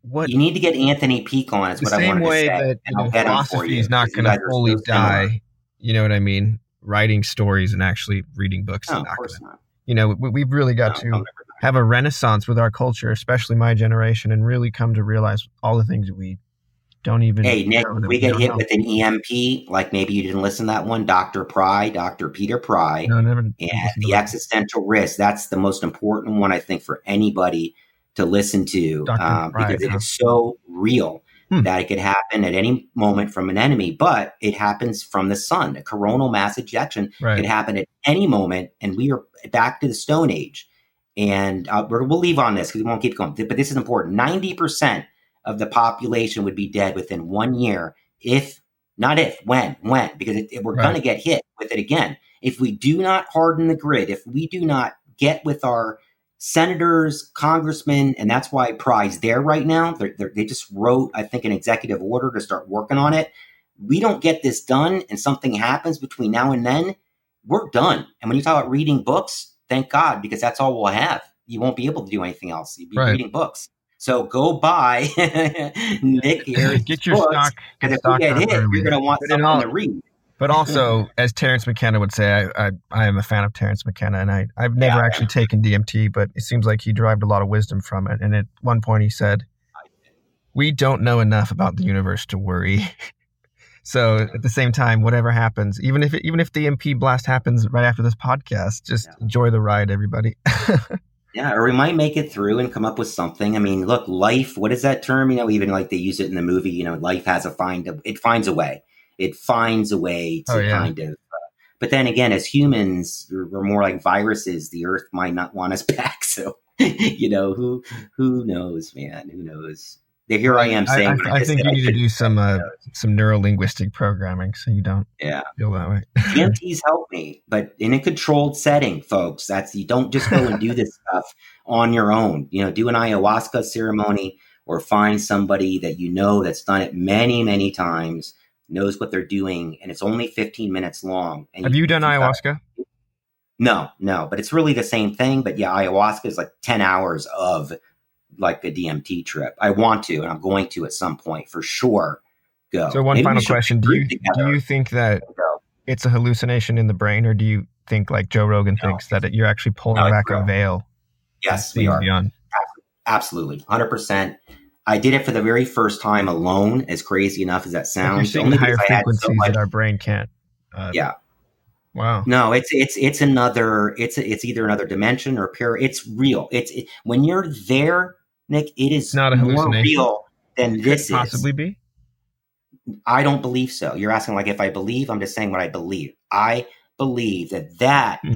what you need to get Anthony Peake on is the what I wanted way to say. That know, philosophy is not going to fully die. You know what I mean? Writing stories and actually reading books. No, of course gonna, not. You know, we, have really got no, to have a renaissance with our culture, especially my generation, and really come to realize all the things that we don't even. Hey, Nick, we get hit know. with an EMP, like maybe you didn't listen to that one, Dr. Pry, Dr. Peter Pry. No, never. And the existential risk. That's the most important one, I think, for anybody to listen to um, Pry, because huh? it is so real. Hmm. That it could happen at any moment from an enemy, but it happens from the sun. A coronal mass ejection right. can happen at any moment, and we are back to the Stone Age and uh, we'll leave on this because we won't keep going. But this is important. Ninety percent of the population would be dead within one year if not if when when because it, it, we're right. going to get hit with it again if we do not harden the grid if we do not get with our senators congressmen and that's why Pry's there right now they're, they're, they just wrote i think an executive order to start working on it we don't get this done and something happens between now and then we're done. And when you talk about reading books, thank God, because that's all we'll have. You won't be able to do anything else. You'll be right. reading books. So go buy Nick here. Get your books, stock. Because if you get hit, you're going to want something all, to read. But also, as Terence McKenna would say, I, I, I am a fan of Terence McKenna, and I, I've never yeah, actually taken DMT, but it seems like he derived a lot of wisdom from it. And at one point, he said, "We don't know enough about the universe to worry." So at the same time, whatever happens, even if even if the MP blast happens right after this podcast, just yeah. enjoy the ride, everybody. Yeah, or we might make it through and come up with something. I mean, look, life, what is that term? You know, even like they use it in the movie, you know, life has a find, a, it finds a way. It finds a way to oh, yeah. kind of, uh, but then again, as humans, we're, we're, more like viruses. The earth might not want us back. So, you know, who, who knows, man, who knows? Here I am saying. I, I, I think you need to do some uh, some neuro linguistic programming so you don't yeah feel that way. DMTs help me, but in a controlled setting, folks. That's you don't just go and do this stuff on your own. You know, do an ayahuasca ceremony or find somebody that you know that's done it many many times, knows what they're doing, and it's only 15 minutes long. Have you, you done ayahuasca? no, no, but it's really the same thing. But yeah, ayahuasca is like 10 hours of like a DMT trip. I want to, and I'm going to at some point for sure. Go. So one Maybe final question: Do you do you think that it's a hallucination in the brain, or do you think like Joe Rogan no. thinks that it, you're actually pulling no, back a veil? Yes, we are. Beyond? Absolutely, hundred percent. I did it for the very first time alone. As crazy enough as that sounds, seeing higher frequencies so that our brain can't. Uh, yeah. Wow. No, it's it's it's another. It's it's either another dimension or pure. It's real. It's it, when you're there Nick, it is not a more real than it this possibly is. be. I don't believe so. You're asking like if I believe. I'm just saying what I believe. I believe that that hmm.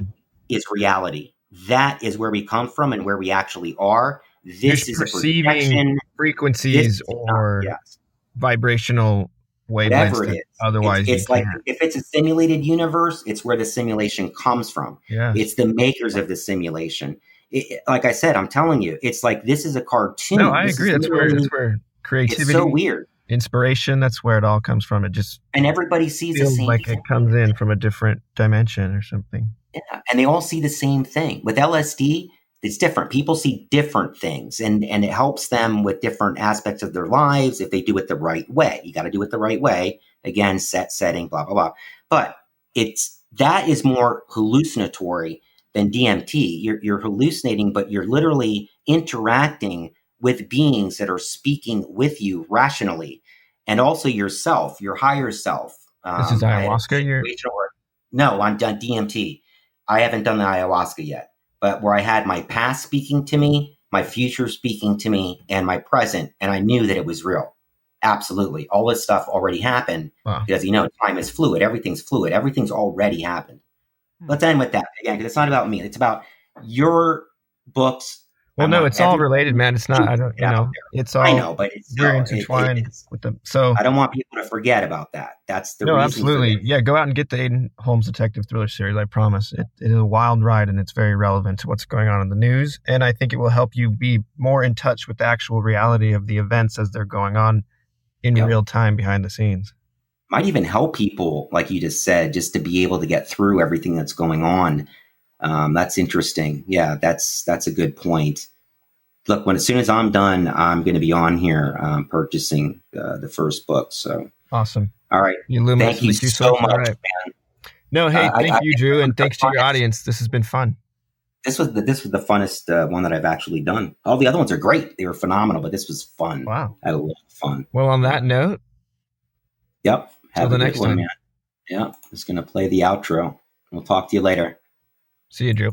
is reality. That is where we come from and where we actually are. This You're is perceiving frequencies or yes. vibrational wavelengths. Whatever it is. Otherwise, it's, it's like can't. if it's a simulated universe, it's where the simulation comes from. Yeah. It's the makers of the simulation it, like I said, I'm telling you, it's like this is a cartoon. No, I this agree. That's where that's where creativity. It's so weird. Inspiration. That's where it all comes from. It just and everybody sees feels like thing. it comes in from a different dimension or something. Yeah, and they all see the same thing. With LSD, it's different. People see different things, and and it helps them with different aspects of their lives if they do it the right way. You got to do it the right way. Again, set setting, blah blah blah. But it's that is more hallucinatory than DMT. You're, you're hallucinating, but you're literally interacting with beings that are speaking with you rationally and also yourself, your higher self. Um, this is um, ayahuasca. You're... No, I'm done DMT. I haven't done the ayahuasca yet, but where I had my past speaking to me, my future speaking to me, and my present, and I knew that it was real. Absolutely. All this stuff already happened wow. because, you know, time is fluid. Everything's fluid. Everything's already happened. Hmm. Let's end with that again because it's not about me. It's about your books. Well, no, it's all related, man. It's not. I don't. You know, it's all. I know, but it's we're no, intertwined it, with them. So I don't want people to forget about that. That's the no, absolutely. Yeah, go out and get the Aiden Holmes Detective Thriller series. I promise. It, it is a wild ride, and it's very relevant to what's going on in the news. And I think it will help you be more in touch with the actual reality of the events as they're going on in yep. real time behind the scenes might even help people, like you just said, just to be able to get through everything that's going on. Um, that's interesting. Yeah, that's that's a good point. Look, when as soon as I'm done, I'm going to be on here um, purchasing uh, the first book. So awesome! All right, you thank you so much, right. man. No, hey, uh, thank I, you, I, Drew, and thanks to your audience. This has been fun. This was the, this was the funnest uh, one that I've actually done. All the other ones are great; they were phenomenal, but this was fun. Wow, I had a lot of fun. Well, on that note, yep. Have the next one, time. man. Yeah, just gonna play the outro. We'll talk to you later. See you, Drew.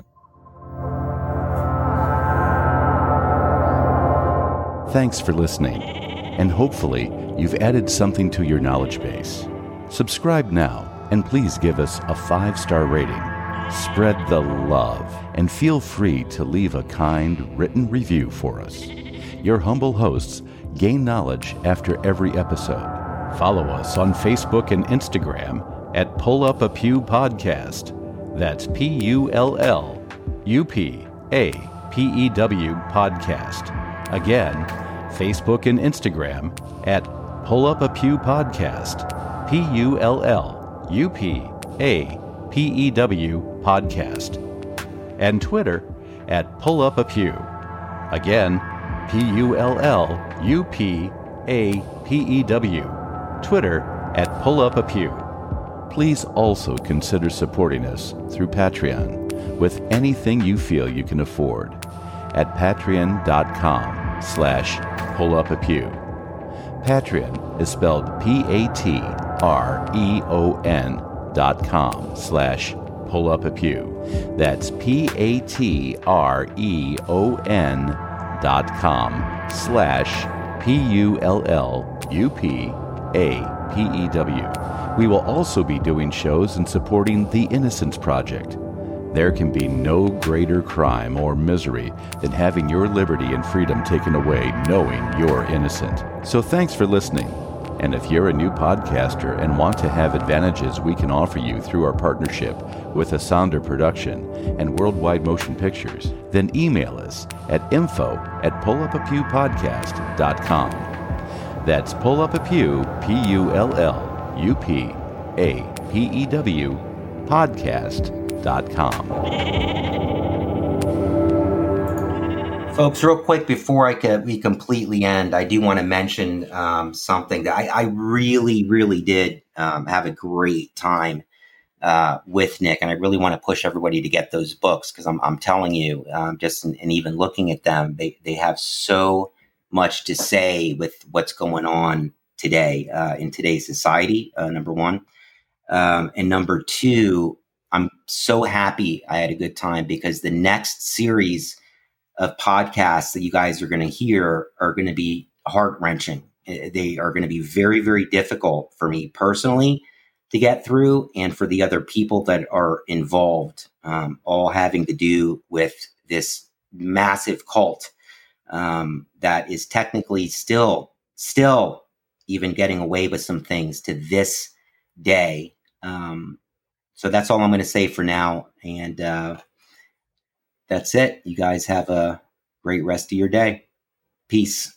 Thanks for listening, and hopefully you've added something to your knowledge base. Subscribe now, and please give us a five star rating. Spread the love, and feel free to leave a kind written review for us. Your humble hosts gain knowledge after every episode Follow us on Facebook and Instagram at Pull Up a Pew Podcast. That's P U L L U P A P E W Podcast. Again, Facebook and Instagram at Pull Up a Pew Podcast. P U L L U P A P E W Podcast, and Twitter at Pull Up a Pew. Again, P U L L U P A P E W. Twitter at Pull Up a Pew. Please also consider supporting us through Patreon with anything you feel you can afford at patreon.com slash pullupapew. Patreon is spelled P-A-T-R-E-O-N dot com slash pull up a pew. That's P-A-T-R-E-O-N dot com slash P-U-L-L-U-P-A-P-E-W. We will also be doing shows and supporting the Innocence Project there can be no greater crime or misery than having your liberty and freedom taken away knowing you're innocent. So thanks for listening. And if you're a new podcaster and want to have advantages we can offer you through our partnership with Asonder Production and Worldwide Motion Pictures, then email us at info at pullupapewpodcast.com. That's pullapapew, P-U-L-L-U-P-A-P-E-W, podcast Folks, real quick before I we completely end, I do want to mention um, something that I, I, really, really did um, have a great time uh, with Nick, and I really want to push everybody to get those books because I'm, I'm, telling you, um, just and even looking at them, they they have so much to say with what's going on today uh, in today's society. Uh, number one, um, and number two, I'm so happy I had a good time because the next series of podcasts that you guys are going to hear are going to be heart wrenching. Eh, they are going to be very, very difficult for me personally to get through and for the other people that are involved, um, all having to do with this massive cult um, that is technically still, still even getting away with some things to this day. Um, so that's all I'm going to say for now. And uh, that's it. You guys have a great rest of your day. Peace.